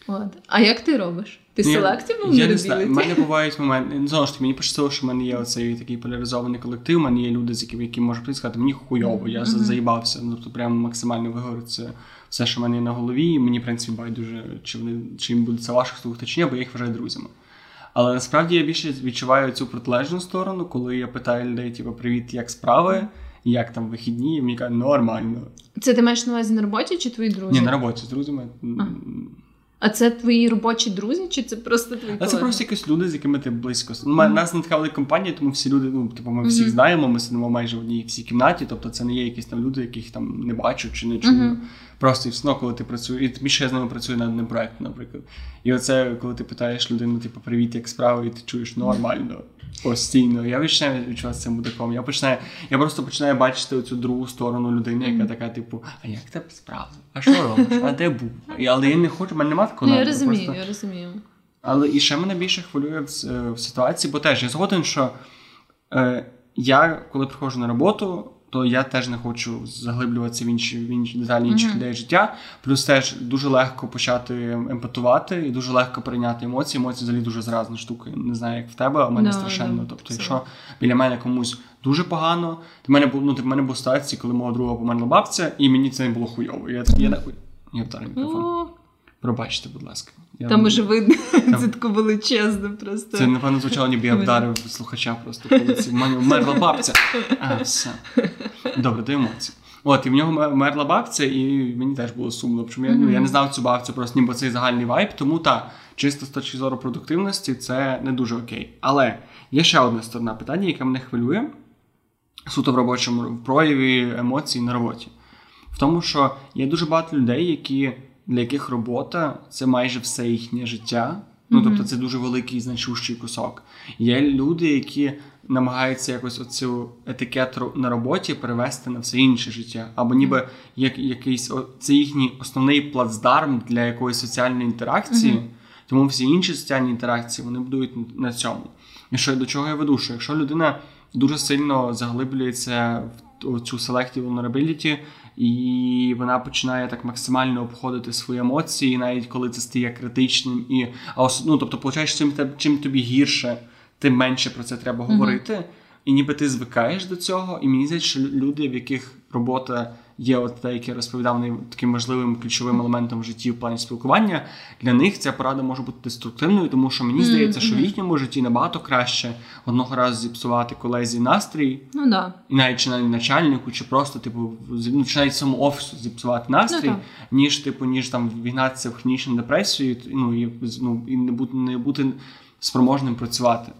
От. А як ти робиш? Ти Ну, селектив я, не знаю. У мене бувають моменти. ну, Знову ж таки, мені пощастило, що в мене є оцей такий поляризований колектив. У мене є люди, з якими які можуть сказати, мені хуйово, я mm-hmm. заїбався. Ну, тобто прямо максимально вигорить це все, що в мене є на голові, і мені, в принципі, байдуже, чи вони чи їм буде це важко слухати, чи ні, бо я їх вважаю друзями. Але насправді я більше відчуваю цю протилежну сторону, коли я питаю людей, типу, привіт, як справи, як там вихідні, і мені кажуть, нормально. Це ти маєш на увазі на роботі чи твої друзі? Ні, на роботі з друзями. А. А це твої робочі друзі, чи це просто твої колеги? А це просто якісь люди, з якими ти близько. Ну, mm-hmm. нас велика компанія, тому всі люди, ну, типу, ми всіх mm-hmm. знаємо, ми сидимо майже в одній всій кімнаті, тобто це не є якісь там люди, яких там не бачу чи не чую. Mm-hmm. Просто і все коли ти працюєш, і я з ними працюю над одним проектом, наприклад. І оце, коли ти питаєш людину, типу, привіт, як справи, і ти чуєш нормально. Постійно. Я починаю відчувати цим будаком. Я починаю, я просто починаю бачити оцю другу сторону людини, яка така, типу, а як тебе справа? А що робиш? А де був? Але я не хочу, в мене немає такого. Ну, я розумію, просто... я розумію. Але і ще мене більше хвилює в, в ситуації, бо теж я згоден, що е, я, коли приходжу на роботу, то я теж не хочу заглиблюватися в інші в інші деталі інших mm-hmm. життя. Плюс теж дуже легко почати емпатувати і дуже легко прийняти емоції. Емоції взагалі дуже зразна штука. Не знаю, як в тебе, а в мене no, страшенно. No, тобто, якщо біля мене комусь дуже погано, то в мене був ну, в мене був ситуації, коли мого друга померла бабця, і мені це не було хуйово. Я я нахуй. Я вдарив мікрофон. Пробачте, будь ласка. Я Там уже видно, Там... це таке величезне просто. Це, напевно, звучало, ніби я вдарив слухача просто коли В мене вмерла бабця. А, все. Добре, до емоцій. От, і в нього вмерла бабця, і мені теж було сумно. Чому я, mm-hmm. я не знав цю бабцю, просто ніби цей загальний вайб. Тому так, чисто з точки зору продуктивності, це не дуже окей. Але є ще одна сторона питання, яка мене хвилює суто в робочому прояві емоцій на роботі. В тому, що є дуже багато людей, які для яких робота це майже все їхнє життя. Ну, тобто, це дуже великий значущий кусок. Є люди, які намагаються якось оцю етикету на роботі перевести на все інше життя, або ніби як якийсь це їхній основний плацдарм для якоїсь соціальної інтеракції, mm-hmm. тому всі інші соціальні інтеракції вони будують на цьому. І що до чого я веду? Що якщо людина дуже сильно заглиблюється в цю selective vulnerability, і вона починає так максимально обходити свої емоції, навіть коли це стає критичним. І ну, тобто, виходить, чим чим тобі гірше, тим менше про це треба говорити. Mm-hmm. І ніби ти звикаєш до цього, і мені здається, що люди, в яких робота є от те, яке розповідав таким важливим ключовим елементом в житті в плані спілкування, для них ця порада може бути деструктивною, тому що мені здається, що в їхньому житті набагато краще одного разу зіпсувати колезі настрій, ну да. і навіть чи навіть начальнику, чи просто типу ну, чи навіть самому офісу зіпсувати настрій, ну, ніж типу, ніж там вігнатися в хронічну депресію, ну і ну і не бути не бути спроможним працювати.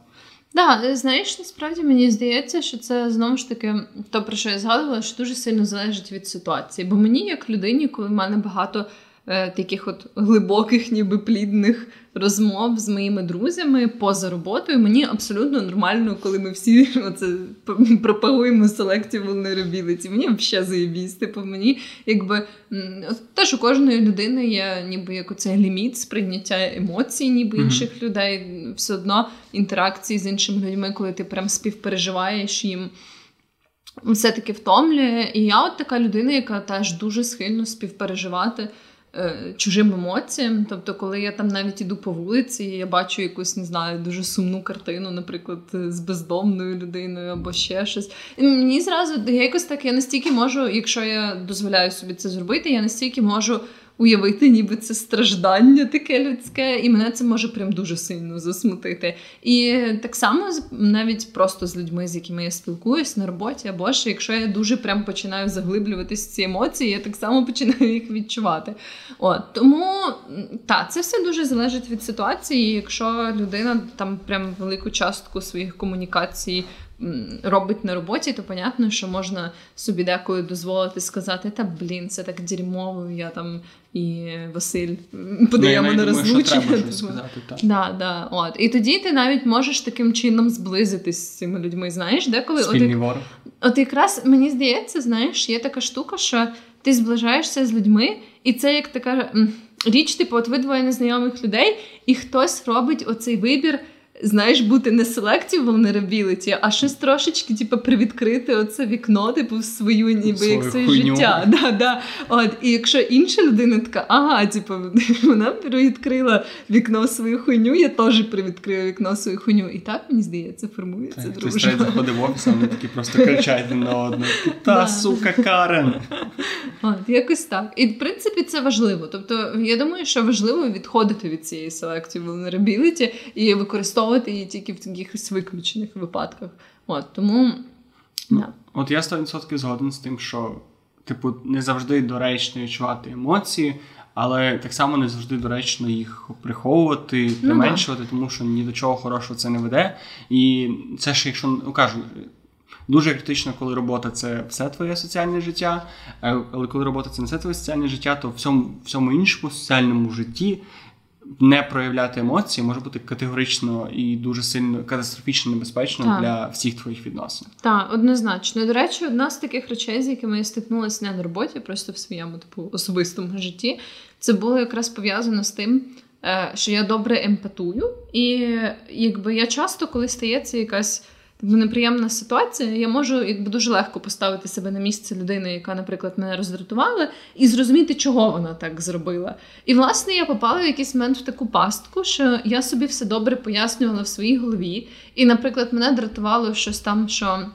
Да, знаєш, насправді мені здається, що це знову ж таки то, про що я згадувала, що дуже сильно залежить від ситуації. Бо мені, як людині, коли в мене багато е, таких от глибоких, ніби плідних розмов з моїми друзями поза роботою, мені абсолютно нормально, коли ми всі оце пропагуємо селекцію vulnerability. Мені взагалі заєбісь. Типу, мені якби теж у кожної людини є ніби як оцей ліміт сприйняття емоцій, ніби інших mm-hmm. людей. Все одно інтеракції з іншими людьми, коли ти прям співпереживаєш їм. Все-таки втомлює. І я от така людина, яка теж дуже схильно співпереживати чужим емоціям. Тобто, коли я там навіть іду по вулиці, я бачу якусь, не знаю, дуже сумну картину, наприклад, з бездомною людиною або ще щось. І мені зразу я якось так, я настільки можу, якщо я дозволяю собі це зробити, я настільки можу уявити, ніби це страждання таке людське, і мене це може прям дуже сильно засмутити. І так само навіть просто з людьми, з якими я спілкуюсь на роботі, або ж якщо я дуже прям починаю заглиблюватись в ці емоції, я так само починаю їх відчувати. От Тому так, це все дуже залежить від ситуації. Якщо людина там прям велику частку своїх комунікацій робить на роботі, то понятно, що можна собі деколи дозволити сказати, та блін, це так дерьмово, я там і Василь подаємо ну, на розлучення. Да, да, от. І тоді ти навіть можеш таким чином зблизитись з цими людьми. Знаєш, деколи от, от якраз мені здається, знаєш, є така штука, що ти зближаєшся з людьми, і це як така річ, типу, от ви двоє незнайомих людей, і хтось робить оцей вибір знаєш, бути не selective vulnerability, а щось трошечки, типу, привідкрити оце вікно, типу, в свою ніби Свою як своє хуйню. життя. Да, да. От, і якщо інша людина така, ага, типу, вона привідкрила вікно в свою хуйню, я теж привідкрию вікно в свою хуйню. І так, мені здається, формується Хтось дружба. третій заходить в офіс, вони такі просто кричать на одного. Та Да. сука, Карен. От, якось так. І в принципі це важливо. Тобто, я думаю, що важливо відходити від цієї selective vulnerability і використовувати її тільки в якихось виключених випадках. От тому да. От я 100% згоден з тим, що, типу, не завжди доречно відчувати емоції, але так само не завжди доречно їх приховувати, Ну, применшувати, тому що ні до чого хорошого це не веде. І це ж, якщо ну кажу. Дуже критично, коли робота це все твоє соціальне життя. е, Але коли робота це не все твоє соціальне життя, то в всьому, всьому іншому соціальному житті не проявляти емоції може бути категорично і дуже сильно катастрофічно небезпечно Так. для всіх твоїх відносин. Так, однозначно. До речі, одна з таких речей, з якими я стикнулася не на роботі, просто в своєму типу особистому житті, це було якраз пов'язано з тим, е, що я добре емпатую, і якби я часто, коли стається якась. Неприємна ситуація, я можу якби дуже легко поставити себе на місце людини, яка, наприклад, мене роздратувала, і зрозуміти, чого вона так зробила. І власне я попала в якийсь момент в таку пастку, що я собі все добре пояснювала в своїй голові. І, наприклад, мене дратувало щось там, що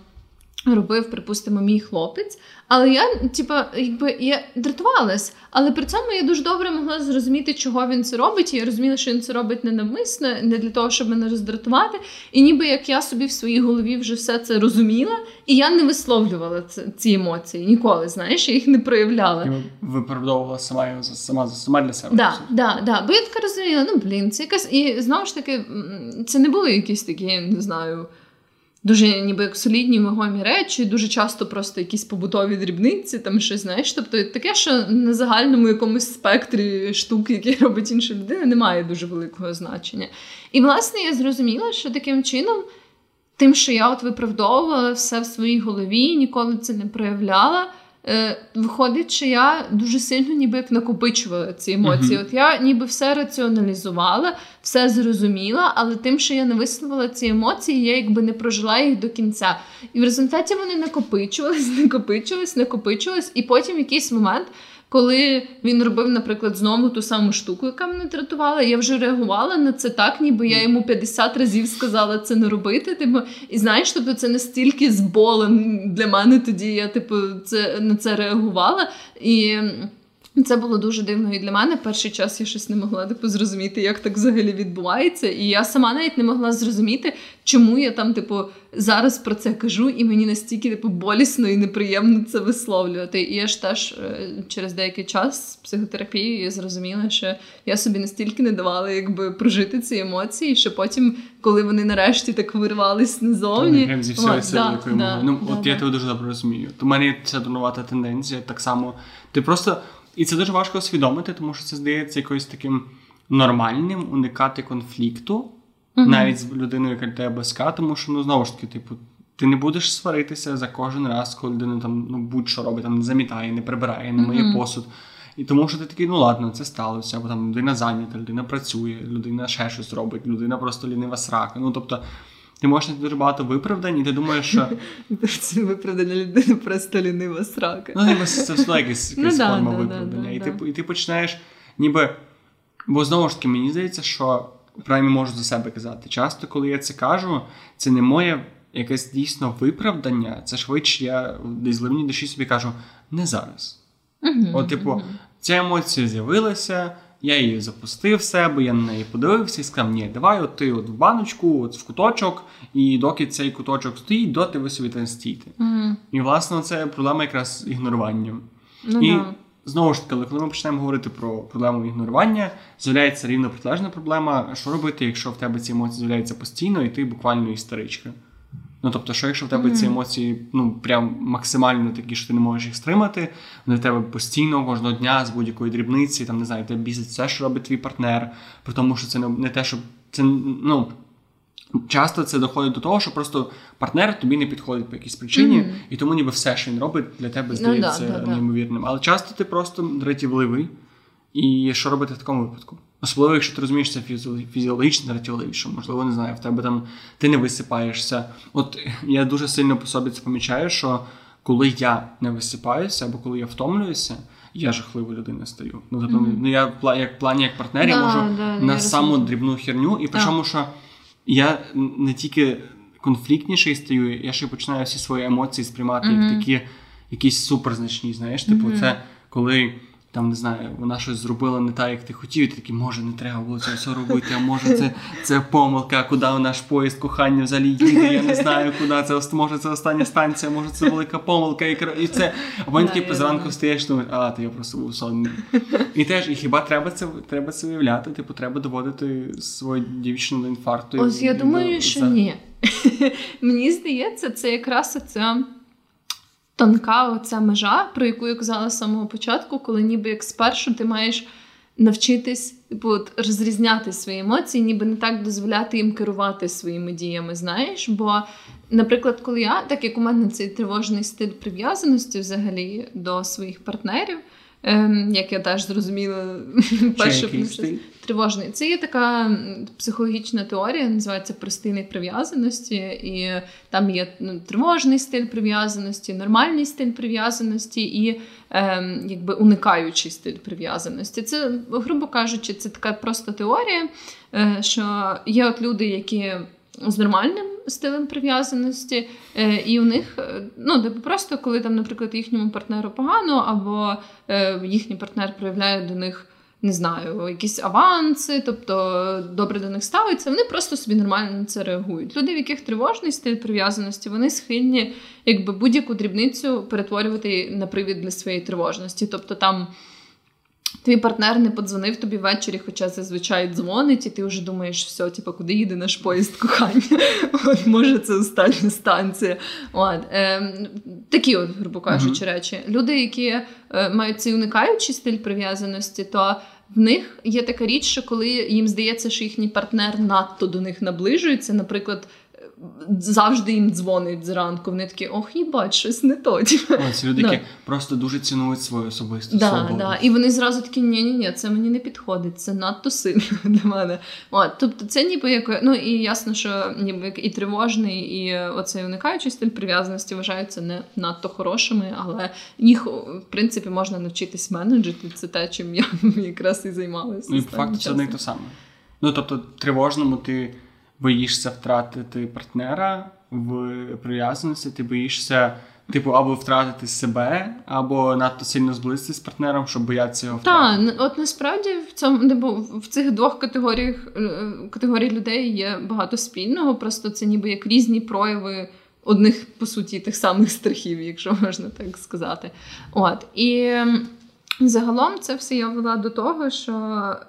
робив, припустимо, мій хлопець. Але я, типа, якби я дратувалась, але при цьому я дуже добре могла зрозуміти, чого він це робить. І я розуміла, що він це робить ненавмисно, не для того, щоб мене роздратувати. І ніби як я собі в своїй голові вже все це розуміла, і я не висловлювала це, ці емоції ніколи. Знаєш, я їх не проявляла. І виправдовувала сама його сама сама для себе. Да, да, да. Бо я така розуміла, ну блін, це якась. І знову ж таки, це не були якісь такі, я не знаю, дуже ніби як солідні вагомі речі, дуже часто просто якісь побутові дрібниці, там щось, знаєш. Тобто таке, що на загальному якомусь спектрі штук, які робить інша людина, немає дуже великого значення. І власне я зрозуміла, що таким чином. Тим, що я от виправдовувала все в своїй голові, ніколи це не проявляла. Е, виходить, що я дуже сильно ніби як накопичувала ці емоції. Мгм. От я ніби все раціоналізувала, все зрозуміла, але тим, що я не висловила ці емоції, я якби не прожила їх до кінця. І в результаті вони накопичувались, накопичувались, накопичувались, і потім в якийсь момент. Коли він робив, наприклад, знову ту саму штуку, яка мене дратувала, я вже реагувала на це так, ніби я йому 50 разів сказала це не робити. Типу, і знаєш, тобто це настільки з болем для мене тоді. Я типу це на це реагувала. І це було дуже дивно і для мене. Перший час я щось не могла типу, зрозуміти, як так взагалі відбувається. І я сама навіть не могла зрозуміти, чому я там, типу, зараз про це кажу, і мені настільки типу, болісно і неприємно це висловлювати. І я ж теж е, через деякий час з психотерапією я зрозуміла, що я собі настільки не давала якби прожити ці емоції, що потім, коли вони нарешті так вирвались назовні, Та, зі от, да, да. Ну, да, от я да. тебе дуже добре розумію. То мене є ця дурнувата тенденція, так само. Ти просто. І це дуже важко усвідомити, тому що це здається якоюсь таким нормальним уникати конфлікту, Мгм. навіть з людиною, яка тебе близька, тому що, ну, знову ж таки, типу, ти не будеш сваритися за кожен раз, коли людина там ну, будь-що робить, там не замітає, не прибирає, не миє Мгм. посуд. І тому що ти такий, ну ладно, це сталося, або там людина зайнята, людина працює, людина ще щось робить, людина просто лінива срака. Ну тобто, ти можеш знайти дуже багато виправдань, і ти думаєш, що Це виправдання людини просто лінива срака. ну, це все якась, Ну, форма да, да, виправдання. да, і, ти, і ти починаєш, ніби. Бо знову ж таки, мені здається, що принаймні можу за себе казати. Часто, коли я це кажу, це не моє якесь дійсно виправдання. Це швидше я десь глибині душі собі кажу, не зараз. От, типу, ця емоція з'явилася, я її запустив в себе, я на неї подивився і сказав, ні, давай от ти от в баночку, от в куточок, і доки цей куточок стоїть, доти ви собі там стійте. Мгм. І, власне, це проблема якраз ігнорування. Ну, і да. знову ж таки, коли ми почнемо говорити про проблему ігнорування, з'являється рівно протилежна проблема. Що робити, якщо в тебе ці емоції з'являються постійно, і ти буквально істеричка? Ну тобто, що якщо в тебе ці емоції ну прям максимально такі, що ти не можеш їх стримати, вони в тебе постійно кожного дня з будь-якої дрібниці, там не знаю, тебе бісить все, що робить твій партнер, при тому, що це не, не те, що це ну. Часто це доходить до того, що просто партнер тобі не підходить по якійсь причині, Мгм. і тому ніби все, що він робить, для тебе Ну здається да, да, да. неймовірним. Але часто ти просто дратівливий, І що робити в такому випадку? Особливо, якщо ти розумієш, це фізіологічно рятівливі, що, можливо, не знаю, в тебе там ти не висипаєшся. От я дуже сильно по собі це помічаю, що коли я не висипаюся або коли я втомлююся, я жахливою людиною стаю. Ну, тобто, mm-hmm. ну я як в плані як партнер, я можу да, на саму дрібну херню, і причому, що я не тільки конфліктніший стаю, я ще починаю всі свої емоції сприймати mm-hmm. як такі якісь суперзначні. Знаєш, типу, це коли там не знаю, вона щось зробила не так, як ти хотів, і ти такий, може, не треба було це все робити, а може це це помилка, куди наш поїзд кохання взагалі їде, я не знаю, куди це може це остання станція, може це велика помилка, і і це. А потім такий зранку стаєш, думаєш, а, то я просто був сонний. І теж, і хіба треба це треба це виявляти? Типу, треба доводити свою дівчину до інфаркту. Ось я думаю, що ні. Мені здається, це якраз оця тонка оця межа, про яку я казала з самого початку, коли ніби як спершу ти маєш навчитись типу, от, розрізняти свої емоції, ніби не так дозволяти їм керувати своїми діями. Знаєш? Бо, наприклад, коли я, так як у мене цей тривожний стиль прив'язаності взагалі до своїх партнерів. Ем, як я теж зрозуміла, перше тривожний. Це є така психологічна теорія, називається простий прив'язаності, і там є ну, тривожний стиль прив'язаності, нормальний стиль прив'язаності і ем, якби уникаючий стиль прив'язаності. Це, грубо кажучи, це така просто теорія, е, що є от люди, які з нормальним стилем прив'язаності, е, і у них е, ну просто коли там, наприклад, їхньому партнеру погано, або е, їхній партнер проявляє до них. Не знаю, якісь аванси, тобто добре до них ставиться, вони просто собі нормально на це реагують. Люди, в яких тривожний стиль прив'язаності, вони схильні якби будь-яку дрібницю перетворювати на привід для своєї тривожності. Тобто там Твій партнер не подзвонив тобі ввечері, хоча зазвичай дзвонить, і ти вже думаєш, все, типу, куди їде наш поїзд кохання? От, Може, це остання станція. От, е, Такі, от, грубо кажучи, uh-huh. речі. Люди, які е, мають цей уникаючий стиль прив'язаності, то в них є така річ, що коли їм здається, що їхній партнер надто до них наближується, наприклад завжди їм дзвонить зранку. Вони такі, ох, їбать, щось не то. Ці люди, які просто дуже цінують свою особисту да, свободу. Да. І вони зразу такі, ні-ні-ні, це мені не підходить, це надто сильно для мене. От, Тобто це ніби як, ну і ясно, що ніби і тривожний, і оцей уникаючий стиль прив'язаності вважаються не надто хорошими, але їх, в принципі, можна навчитись менеджити. Це те, чим я якраз і займалася. Ну і по факту це одне й те саме. Ну тобто, тривожному ти боїшся втратити партнера в прив'язаності, ти боїшся. Типу, або втратити себе, або надто сильно зблизитися з партнером, щоб боятися його втратити. Так, от насправді в цьому типу, в цих двох категоріях е, категорій людей є багато спільного. Просто це ніби як різні прояви одних, по суті, тих самих страхів, якщо можна так сказати. От і загалом це все я вела до того, що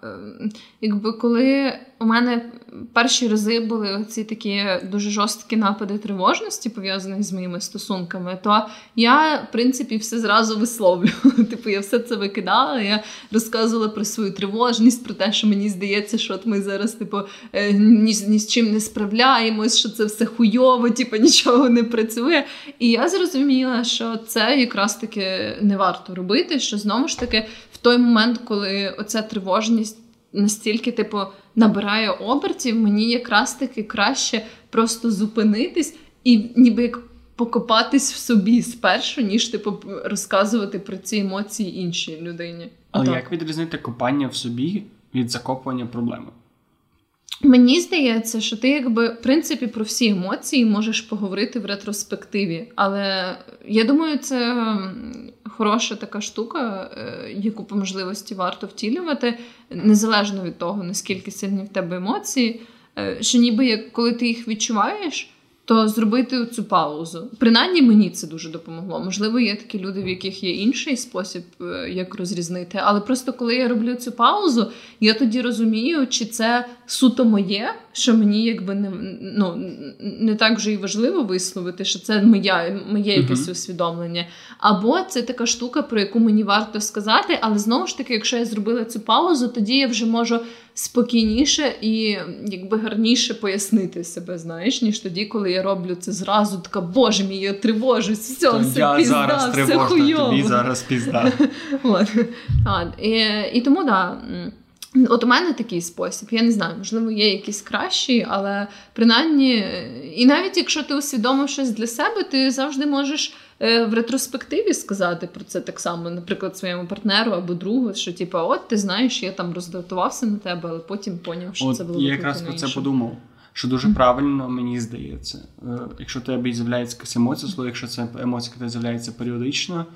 ем, якби коли у мене перші рази були ці такі дуже жорсткі напади тривожності, пов'язані з моїми стосунками, то я, в принципі, все зразу висловлювала. Типу, я все це викидала. Я розказувала про свою тривожність, про те, що мені здається, що от ми зараз, типу, е, ні, ні з чим не справляємось, що це все хуйово, типу, нічого не працює. І я зрозуміла, що це якраз таки не варто робити. Що знову ж таки, в той момент, коли оця тривожність настільки, типу, набирає обертів, мені якраз таки краще просто зупинитись і ніби як покопатись в собі спершу, ніж типу розказувати про ці емоції іншій людині. Але так. як відрізнити копання в собі від закопування проблеми? Мені здається, що ти, якби в принципі, про всі емоції можеш поговорити в ретроспективі. Але я думаю, це хороша така штука, е, яку по можливості варто втілювати, незалежно від того, наскільки сильні в тебе емоції. Е, що ніби як коли ти їх відчуваєш, то зробити цю паузу. Принаймні мені це дуже допомогло. Можливо, є такі люди, в яких є інший спосіб, е, як розрізнити. Але просто коли я роблю цю паузу, я тоді розумію, чи це суто моє, що мені якби не ну, не так вже і важливо висловити, що це моя, моє якесь усвідомлення. Або це така штука, про яку мені варто сказати, але знову ж таки, якщо я зробила цю паузу, тоді я вже можу спокійніше і якби гарніше пояснити себе, знаєш, ніж тоді, коли я роблю це зразу, така боже мій, я тривожусь, все, все я пізда, зараз все хуйово. тобі зараз пізда. От. І, і тому да. От у мене такий спосіб, я не знаю, можливо, є якісь кращі, але принаймні, і навіть якщо ти усвідомив щось для себе, ти завжди можеш е, в ретроспективі сказати про це так само, наприклад, своєму партнеру або другу, що типу, от ти знаєш, я там роздратувався на тебе, але потім поняв, що от, це було. Я якраз про це подумав. Що дуже mm-hmm. правильно, мені здається, е, якщо тебе з'являється якась емоція, якщо це емоція, яка з'являється періодично,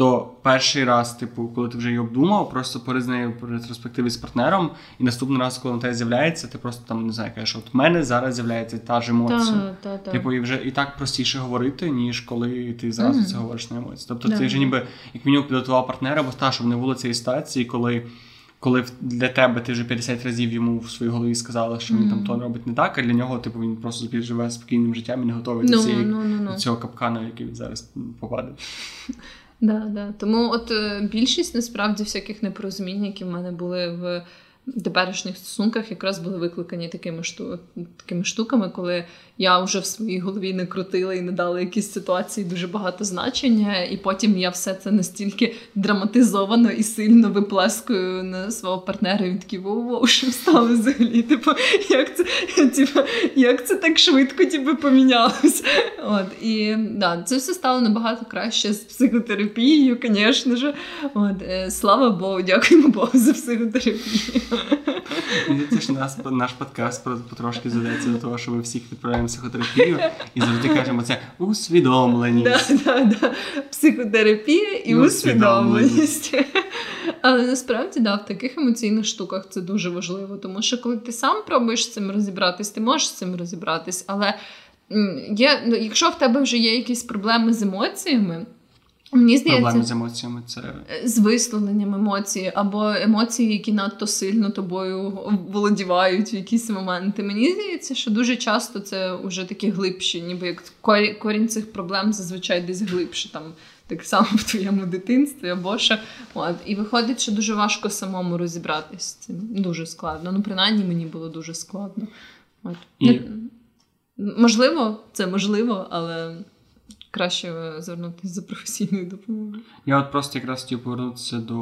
то перший раз, типу, коли ти вже її обдумав, просто пори з нею ретроспективі з партнером, і наступний раз, коли на тебе з'являється, ти просто там не знаю, кажеш, от в мене зараз з'являється та ж емоція. Та, та, та. Типу, і вже і так простіше говорити, ніж коли ти зразу mm. це говориш на емоції. Тобто, ти вже ніби як мінімум підготував партнера, бо та, щоб не було цієї ситуації, коли. Коли для тебе ти вже 50 разів йому в своїй голові сказала, що він mm. там то робить не так, а для нього, типу, він просто живе спокійним життям і не готовий no, до, цієї, no, no, no. до цього капкана, в який він зараз попаде. Да, да. Тому от е, більшість насправді всяких непорозумінь, які в мене були в теперішніх стосунках якраз були викликані такими шту... такими штуками, коли я вже в своїй голові не крутила і не дала якісь ситуації дуже багато значення, і потім я все це настільки драматизовано і сильно виплескую на свого партнера. І він такий воу-воу, що стало взагалі. Типу, як це типу, як це так швидко типу, помінялося? От і да, це все стало набагато краще з психотерапією, звісно ж. От, е, Слава Богу, дякуємо Богу за психотерапію. Це ж нас, наш подкаст потрошки задається до того, що ми всіх відправляємо в психотерапію і завжди кажемо це усвідомленість. Да, да, да. Психотерапія і, і усвідомленість. Але насправді да, в таких емоційних штуках це дуже важливо, тому що коли ти сам пробуєш з цим розібратись, ти можеш з цим розібратись, але є, ну, якщо в тебе вже є якісь проблеми з емоціями. Мені здається, Проблеми з емоціями це е, з висловленням емоцій, або емоції, які надто сильно тобою володівають в якісь моменти. Мені здається, що дуже часто це вже такі глибші, ніби як корінь цих проблем зазвичай десь глибше, там так само в твоєму дитинстві або ще. От. І виходить, що дуже важко самому розібратися. Це дуже складно. Ну, принаймні, мені було дуже складно. От. І... Можливо, це можливо, але краще звернутися за професійною допомогою. Я от просто якраз хотів повернутися до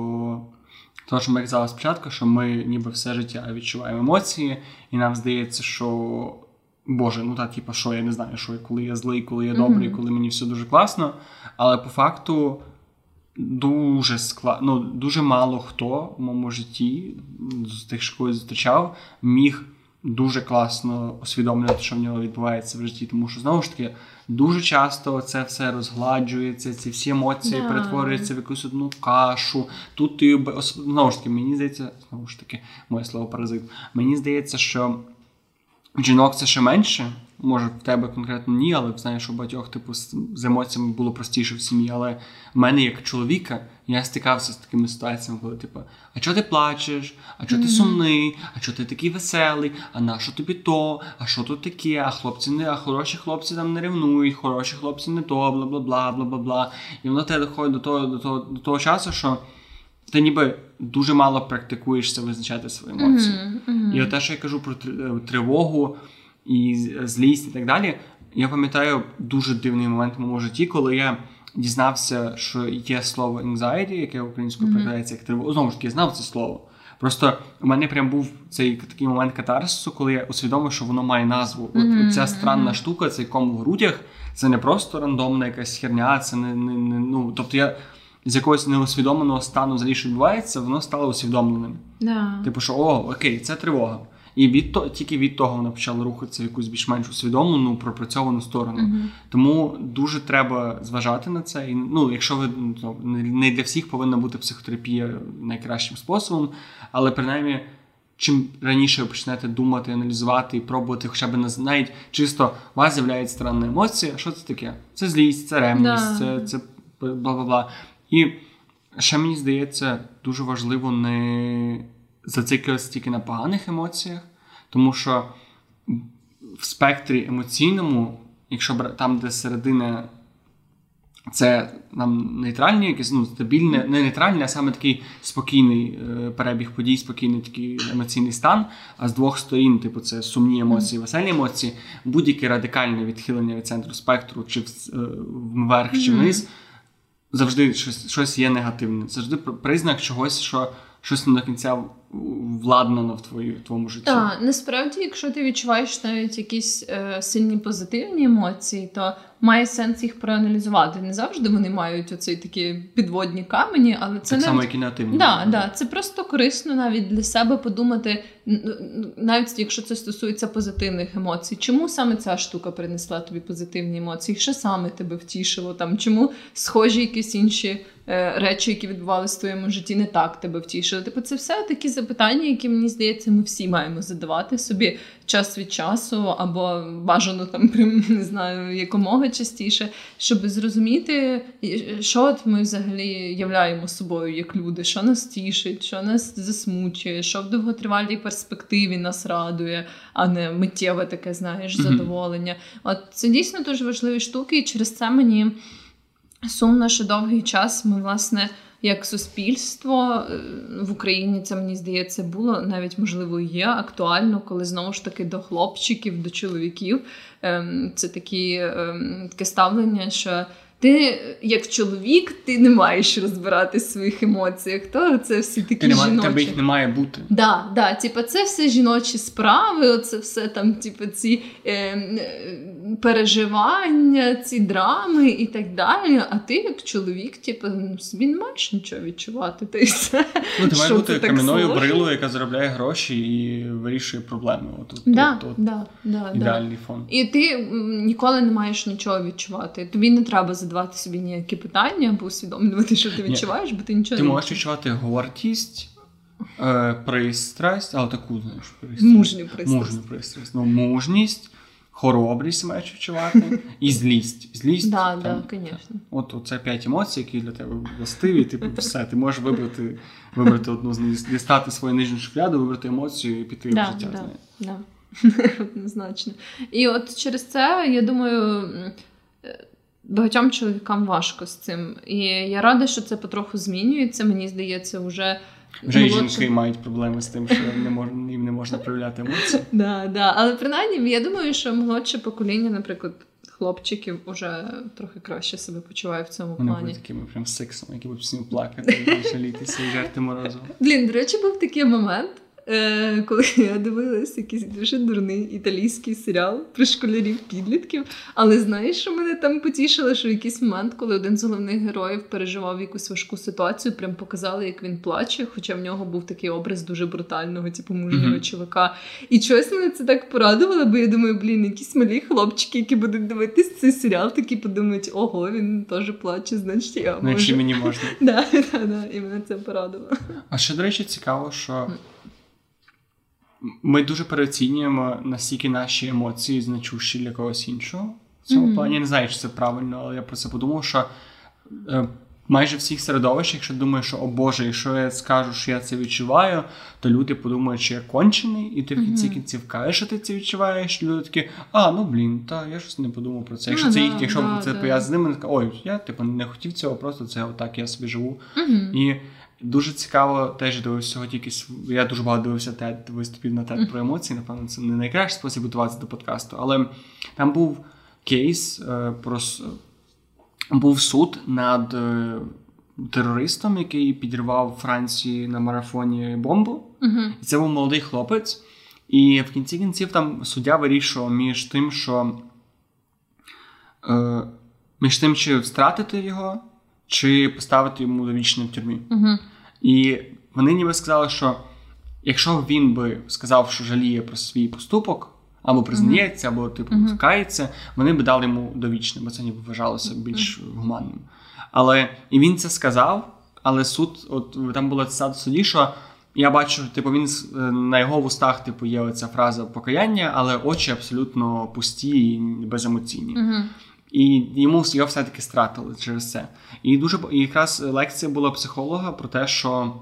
того, що ми казали спочатку, що ми ніби все життя відчуваємо емоції, і нам здається, що. Боже, ну так, типу, що я не знаю, що я, коли я злий, коли я добрий, mm-hmm. коли мені все дуже класно. Але по факту дуже складно, ну, дуже мало хто в моєму житті з тих, що когось зустрічав, міг дуже класно усвідомлювати, що в нього відбувається в житті. Тому що знову ж таки дуже часто це все розгладжується, ці всі емоції да. перетворюються в якусь одну кашу. Тут ти знову ж таки, мені здається, знову ж таки, моє слово паразит. Мені здається, що жінок це ще менше. Може, в тебе конкретно ні, але знаєш, у багатьох типу з емоціями було простіше в сім'ї. Але в мене як чоловіка я стикався з такими ситуаціями, коли типу, а чого ти плачеш? А чого ти сумний? А чого ти такий веселий? А на що тобі то? А що тут таке? А хлопці не, а хороші хлопці там не ревнують, хороші хлопці не то, бла бла бла бла бла бла. І воно тебе доходить до того, до того, до того часу, що ти ніби дуже мало практикуєшся визначати свої емоції. Mm-hmm, mm-hmm. І от те, що я кажу про тривогу і злість, і так далі. Я пам'ятаю дуже дивний момент в моєму житті, коли я дізнався, що є слово anxiety, яке українською перекладається як тривога. Знову ж таки, я знав це слово. Просто у мене прям був цей такий момент катарсису, коли я усвідомив, що воно має назву. От mm-hmm. ця странна штука, цей ком в грудях, це не просто рандомна якась херня, це не, не, не ну. Тобто я з якогось неусвідомленого стану взагалі що відбувається, воно стало усвідомленим. Yeah. Типу, що о, окей, це тривога. І від то, тільки від того вона почала рухатися в якусь більш-менш усвідомлену, пропрацьовану сторону. Uh-huh. Тому дуже треба зважати на це. І ну, якщо ви ну, не для всіх повинна бути психотерапія найкращим способом, але принаймні. Чим раніше ви почнете думати, аналізувати і пробувати, хоча б не навіть чисто у вас з'являється странна емоція. Що це таке? Це злість, це ревність, це це бла бла бла. І ще мені здається, дуже важливо не зациклюватися тільки на поганих емоціях, Тому що в спектрі емоційному, якщо там, де середина це нам нейтральні, якісь ну, стабільне, не нейтральне, а саме такий спокійний е, перебіг подій, спокійний такий емоційний стан. А з двох сторін, типу, це сумні емоції, веселі емоції, будь-яке радикальне відхилення від центру спектру, чи вверх, чи вниз, завжди щось щось є негативне. Завжди признак чогось, що щось не до кінця владнано в твої, в твоєму житті. Так, насправді, якщо ти відчуваєш навіть якісь е, сильні позитивні емоції, то має сенс їх проаналізувати. Не завжди вони мають оці такі підводні камені, але це так навіть... само, як і негативні. Да, да, це просто корисно навіть для себе подумати, навіть якщо це стосується позитивних емоцій, чому саме ця штука принесла тобі позитивні емоції? Що саме тебе втішило? Там чому схожі якісь інші речі, які відбувалися в твоєму житті, не так тебе втішили? Типу, це все такі запитання, які мені здається, ми всі маємо задавати собі час від часу, або бажано там прям не знаю якомога частіше, щоб зрозуміти, що от ми взагалі являємо собою як люди, що нас тішить, що нас засмучує, що в довготривалій перспективі нас радує, а не миттєве таке, знаєш, задоволення. От це дійсно дуже важливі штуки, і через це мені сумно, що довгий час ми власне як суспільство е, в Україні це мені здається було навіть можливо є актуально, коли знову ж таки до хлопчиків, до чоловіків ем, це такі ем, таке ставлення, що ти, як чоловік, ти не маєш розбирати в своїх емоціях. То це всі такі ти жіночі. Тебе їх не має бути. Да, да, типу, це все жіночі справи, оце все там, типу, ці е, переживання, ці драми і так далі. А ти, як чоловік, типу, ну, собі не маєш нічого відчувати. Ти все. Ну, ти маєш бути кам'яною брилою, яка заробляє гроші і вирішує проблеми. От, от, да, от, да, да, ідеальний фон. І ти ніколи не маєш нічого відчувати. Тобі не треба задавати собі ніякі питання або усвідомлювати, що ти відчуваєш, бо ти нічого ти не можеш відчувати гордість, е, пристрасть, але таку знаєш, пристрасть. Мужню пристрасть. Мужню пристрасть. Ну, мужність, хоробрість маєш відчувати і злість. Злість. Да, там, да, звісно. От це п'ять емоцій, які для тебе властиві, типу, все, ти можеш вибрати вибрати одну з них, дістати свою нижню шухляду, вибрати емоцію і піти да, в життя. Да, з нею. да. Однозначно. І от через це, я думаю, багатьом чоловікам важко з цим. І я рада, що це потроху змінюється. Мені здається, вже. Вже і жінки мають проблеми з тим, що не можна їм не можна проявляти емоції. Да, да. Але принаймні, я думаю, що молодше покоління, наприклад, хлопчиків вже трохи краще себе почуває в цьому Вони плані. Вони такими прям сексом, які будуть всім плакати, жалітися і жерти морозу. Блін, до речі, був такий момент. Е, коли я дивилась якийсь дуже дурний італійський серіал про школярів-підлітків. Але знаєш, що мене там потішило, що в якийсь момент, коли один з головних героїв переживав якусь важку ситуацію, прям показали, як він плаче, хоча в нього був такий образ дуже брутального, типу мужнього mm-hmm. чувака. І чогось мене це так порадувало, бо я думаю, блін, якісь малі хлопчики, які будуть дивитись цей серіал, такі подумають, ого, він теж плаче, значить я можу. Значить мені можна. Да, да, да, І мене це порадувало. А ще, до речі, цікаво, що ми дуже переоцінюємо настільки наші емоції значущі для когось іншого. В цьому mm-hmm. плані я не знаю, чи це правильно, але я про це подумав, що е, майже в всіх середовищах, якщо думаєш, що о Боже, якщо я скажу, що я це відчуваю, то люди подумають, що я кончений, і ти в кінці mm-hmm. кінців кажеш, що ти це відчуваєш. Люди такі, а ну блін, та я щось не подумав про це. Якщо mm-hmm. це їх, якщо mm-hmm. це пов'язано з ними, ой, я типу не хотів цього, просто це отак я собі живу. І Дуже цікаво, теж дивився тільки я дуже багато дивився тет виступів на тет про емоції. Напевно, це не найкращий спосіб готуватися до подкасту. Але там був кейс е, про був суд над е, терористом, який підірвав Франції на марафоні бомбу. Uh-huh. І це був молодий хлопець. І в кінці кінців там суддя вирішував між тим, що е, між тим, чи втратити його чи поставити йому довічне в тюрмі. Uh-huh. І вони ніби сказали, що якщо він би сказав, що жаліє про свій поступок, або признається, або типу кається, вони б дали йому довічне, бо це ніби вважалося більш гуманним. Але і він це сказав, але суд, от там була цитата суді, що. Я бачу, типу, він е, на його вустах, типу, є оця фраза покаяння, але очі абсолютно пусті і беземоційні. Uh-huh. І йому його все-таки стратили через це. І дуже і якраз лекція була психолога про те, що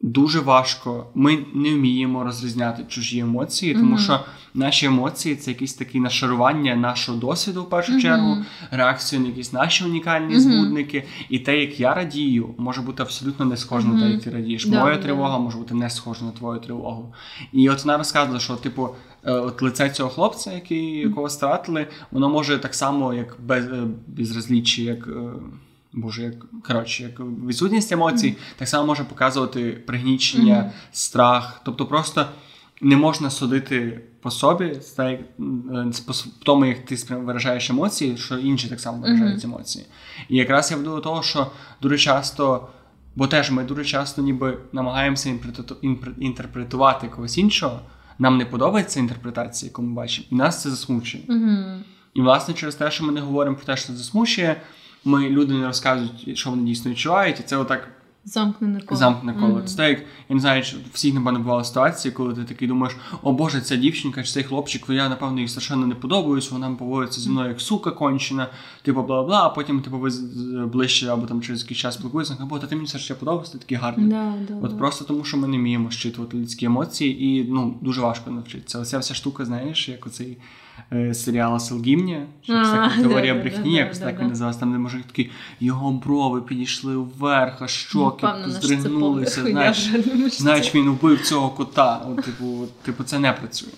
дуже важко. Ми не вміємо розрізняти чужі емоції, тому Мгм. що наші емоції це якісь такі нашарування нашого досвіду в першу Мгм. чергу, реакцію на якісь наші унікальні Мгм. збудники. І те, як я радію, може бути абсолютно не схоже на те, як ти радієш. Да, Моя да. тривога може бути не схожа на твою тривогу. І от вона розказувала, що типу. Е, От лице цього хлопця, який, якого стратили, воно може так само, як без, е, безразліччя, як е, Боже, як коротше, як відсутність емоцій, так само може показувати пригнічення, Мгм. страх. Тобто просто не можна судити по собі, з та- е, по тому, як ти виражаєш емоції, що інші так само виражають емоції. І якраз я веду до того, що дуже часто, бо теж ми дуже часто ніби намагаємося інтерпретувати когось іншого. Нам не подобається інтерпретація, яку ми бачимо, і нас це засмучує. Угу. І власне через те, що ми не говоримо про те, що це засмучує, ми люди не розказують, що вони дійсно відчувають, і це отак Замкнене коло. замкне коло. Мгм. Це так, як, я не знаю, чи всіх напевно бували ситуації, коли ти такий думаєш, о Боже, ця дівчинка чи цей хлопчик, я напевно їй страшенно не подобаюсь, вона поводиться зі мною як сука кончена, типу бла бла, а потім типу ви ближче або там через якийсь час спілкуєшся, або та ти мені все ще подобається, ти такий гарний. Да, да, От да. просто тому, що ми не вміємо щитувати людські емоції, і ну дуже важко навчитися. Оця вся штука, знаєш, як оцей е, серіал Селгімня, теорія брехні, якось так він називався, там де мужик такий, його брови підійшли вверх, а щоки це здригнулися. Знаєш, він вбив цього кота. От, типу, типу, це не працює.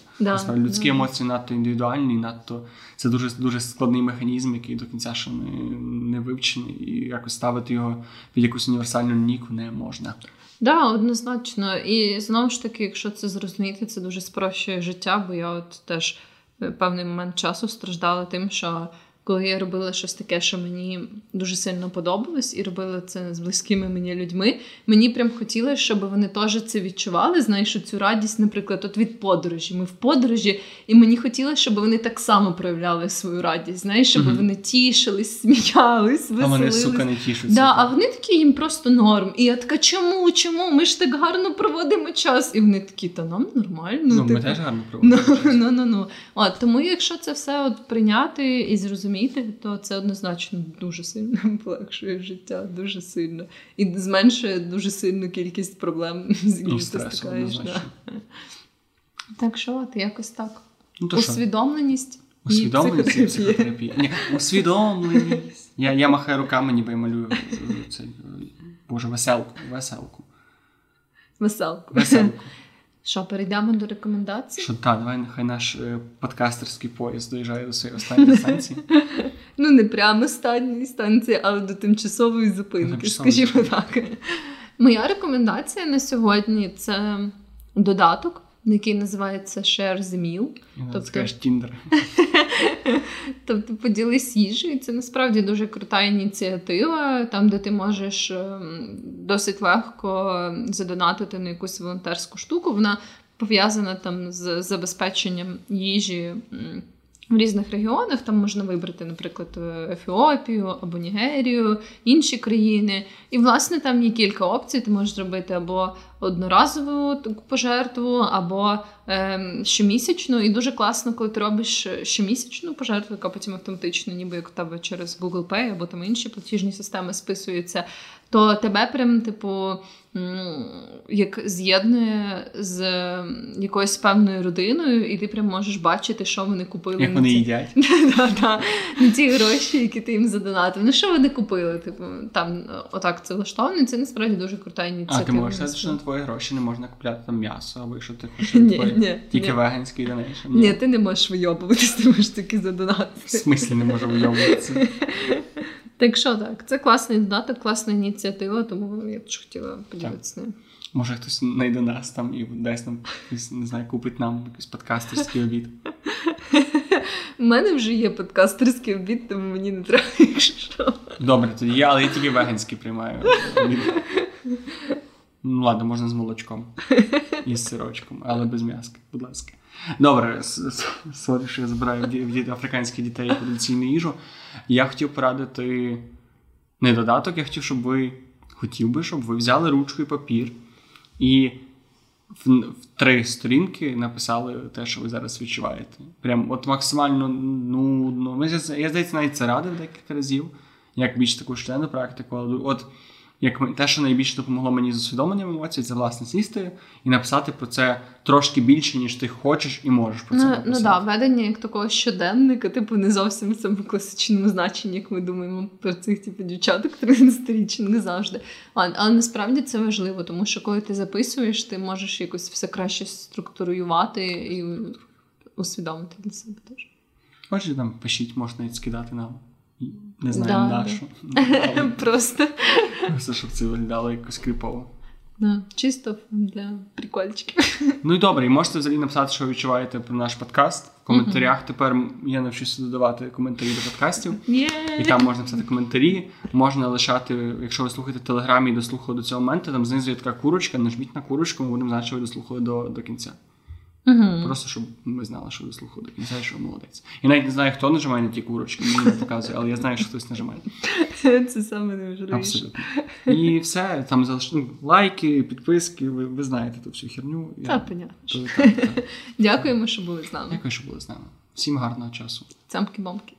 Людські емоції надто індивідуальні, надто це дуже дуже складний механізм, який до кінця ще не, вивчений, і якось ставити його під якусь універсальну ніку не можна. Да, однозначно. І знову ж таки, якщо це зрозуміти, це дуже спрощує життя, бо я от теж певний момент часу страждали тим, що коли я робила щось таке, що мені дуже сильно подобалось, і робила це з близькими мені людьми, мені прям хотілося, щоб вони теж це відчували. Знаєш, цю радість, наприклад, от від подорожі. Ми в подорожі, і мені хотілося, щоб вони так само проявляли свою радість. Знаєш, щоб Мгм. вони тішились, сміялись, А вони, сука, не тішуться. Да, а вони такі їм просто норм. І я така, чому? Чому? Ми ж так гарно проводимо час. І вони такі, та нам нормально. Ну, ми типу. теж гарно Ну, проводимо. ну, ну, ну. От, тому якщо це все от прийняти і зрозуміти, то це однозначно дуже сильно полегшує життя, дуже сильно. І зменшує дуже сильну кількість проблем, з якими І ти стикаєш. Да. Так що от якось так. Ну, то? Усвідомленість. Усвідомленість і психотерапія. психотерапія. Ні, усвідомленість. Я, я махаю руками, ніби я малюю е, цей, е, боже, веселку. Веселку. Веселку. Веселку. Що, перейдемо до рекомендацій? Що так, давай нехай наш е, подкастерський поїзд доїжджає до своєї останньої станції. Ну, не прямо останньої станції, але до тимчасової зупинки, Тимчасової скажімо так. Моя рекомендація на сьогодні це додаток, який називається Share the Meal. Тобто- скажеш Тіндер. Тобто поділись їжею. Це насправді дуже крута ініціатива, там, де ти можеш ем, досить легко задонатити на якусь волонтерську штуку. Вона пов'язана там з забезпеченням їжі. В різних регіонах там можна вибрати, наприклад, е, Ефіопію або Нігерію, інші країни. І, власне, там є кілька опцій. Ти можеш зробити або одноразову таку пожертву, або ем, щомісячну. І дуже класно, коли ти робиш щомісячну пожертву, яка потім автоматично, ніби як у тебе через Google Pay або там інші платіжні системи списуються, то тебе прям, типу, як з'єднує з якоюсь певною родиною, і ти прям можеш бачити, що вони купили Як вони їдять. На ті гроші, які ти їм задонатив. Ну що вони купили? Типу, там отак це влаштовано, це насправді дуже крута ініціатива. А ти можеш сказати, що на твої гроші не можна купляти там м'ясо, або якщо ти хочеш ні, тільки ні. веганський donation. Ні, ти не можеш вийобуватись, ти можеш тільки В смислі не можу вийобуватися. Так що так, це класний додаток, класна ініціатива, тому я теж хотіла поділитися ним. Може хтось знайде нас там і десь якийсь, не знаю, купить нам якийсь подкастерський обід. У мене вже є подкастерський обід, тому мені не треба, якщо. Добре, тоді я, але я тільки веганський приймаю. обід. Ну ладно, можна з молочком і з сирочком, але без м'яска, будь ласка. Добре, sorry, що я забираю в ді- в ді- африканських дітей традиційну їжу. Я хотів порадити не додаток, я хотів, щоб ви хотів би, щоб ви взяли ручку і папір і в, в три сторінки написали те, що ви зараз відчуваєте. Прям от максимально нудно. Я здається, навіть це радив декілька разів, як більш таку щоденну практику. Але от як ми- те, що найбільше допомогло мені з усвідомленням емоцій, це власне сісти і написати про це трошки більше, ніж ти хочеш і можеш про це Ну, написати. ну да, ведення як такого щоденника, типу, не зовсім в цьому класичному значенні, як ми думаємо про цих типу, дівчаток 13-річних, не завжди. А, але насправді це важливо, тому що коли ти записуєш, ти можеш якось все краще структурувати і усвідомити для себе теж. Хочете там пишіть, можна навіть скидати нам. Не знаю, Да, нашу. Але Просто Просто щоб це виглядало якось кріпово. да, чисто для прикольчиків. Ну і добре, і можете взагалі написати, що відчуваєте про наш подкаст. В коментарях тепер я навчуся додавати коментарі до подкастів. Є! І там можна писати коментарі, можна лишати, якщо ви слухаєте в телеграмі і дослухали до цього моменту, там знизу є така курочка, нажміть на курочку, ми будемо знати, що ви дослухали до, до кінця. Угу. Просто щоб ми знали, що ви слухали до кінця, що молодець. І навіть не знаю, хто нажимає на ті курочки, мені не показує, але я знаю, що хтось нажимає. Це саме. Абсолютно. І все, там залиш... ну, лайки, підписки, ви, ви знаєте ту всю херню. Я- Та, понятно. То- так, так. Дякуємо, що були з нами. Дякую, що були з нами. Всім гарного часу. Цямки-бомки.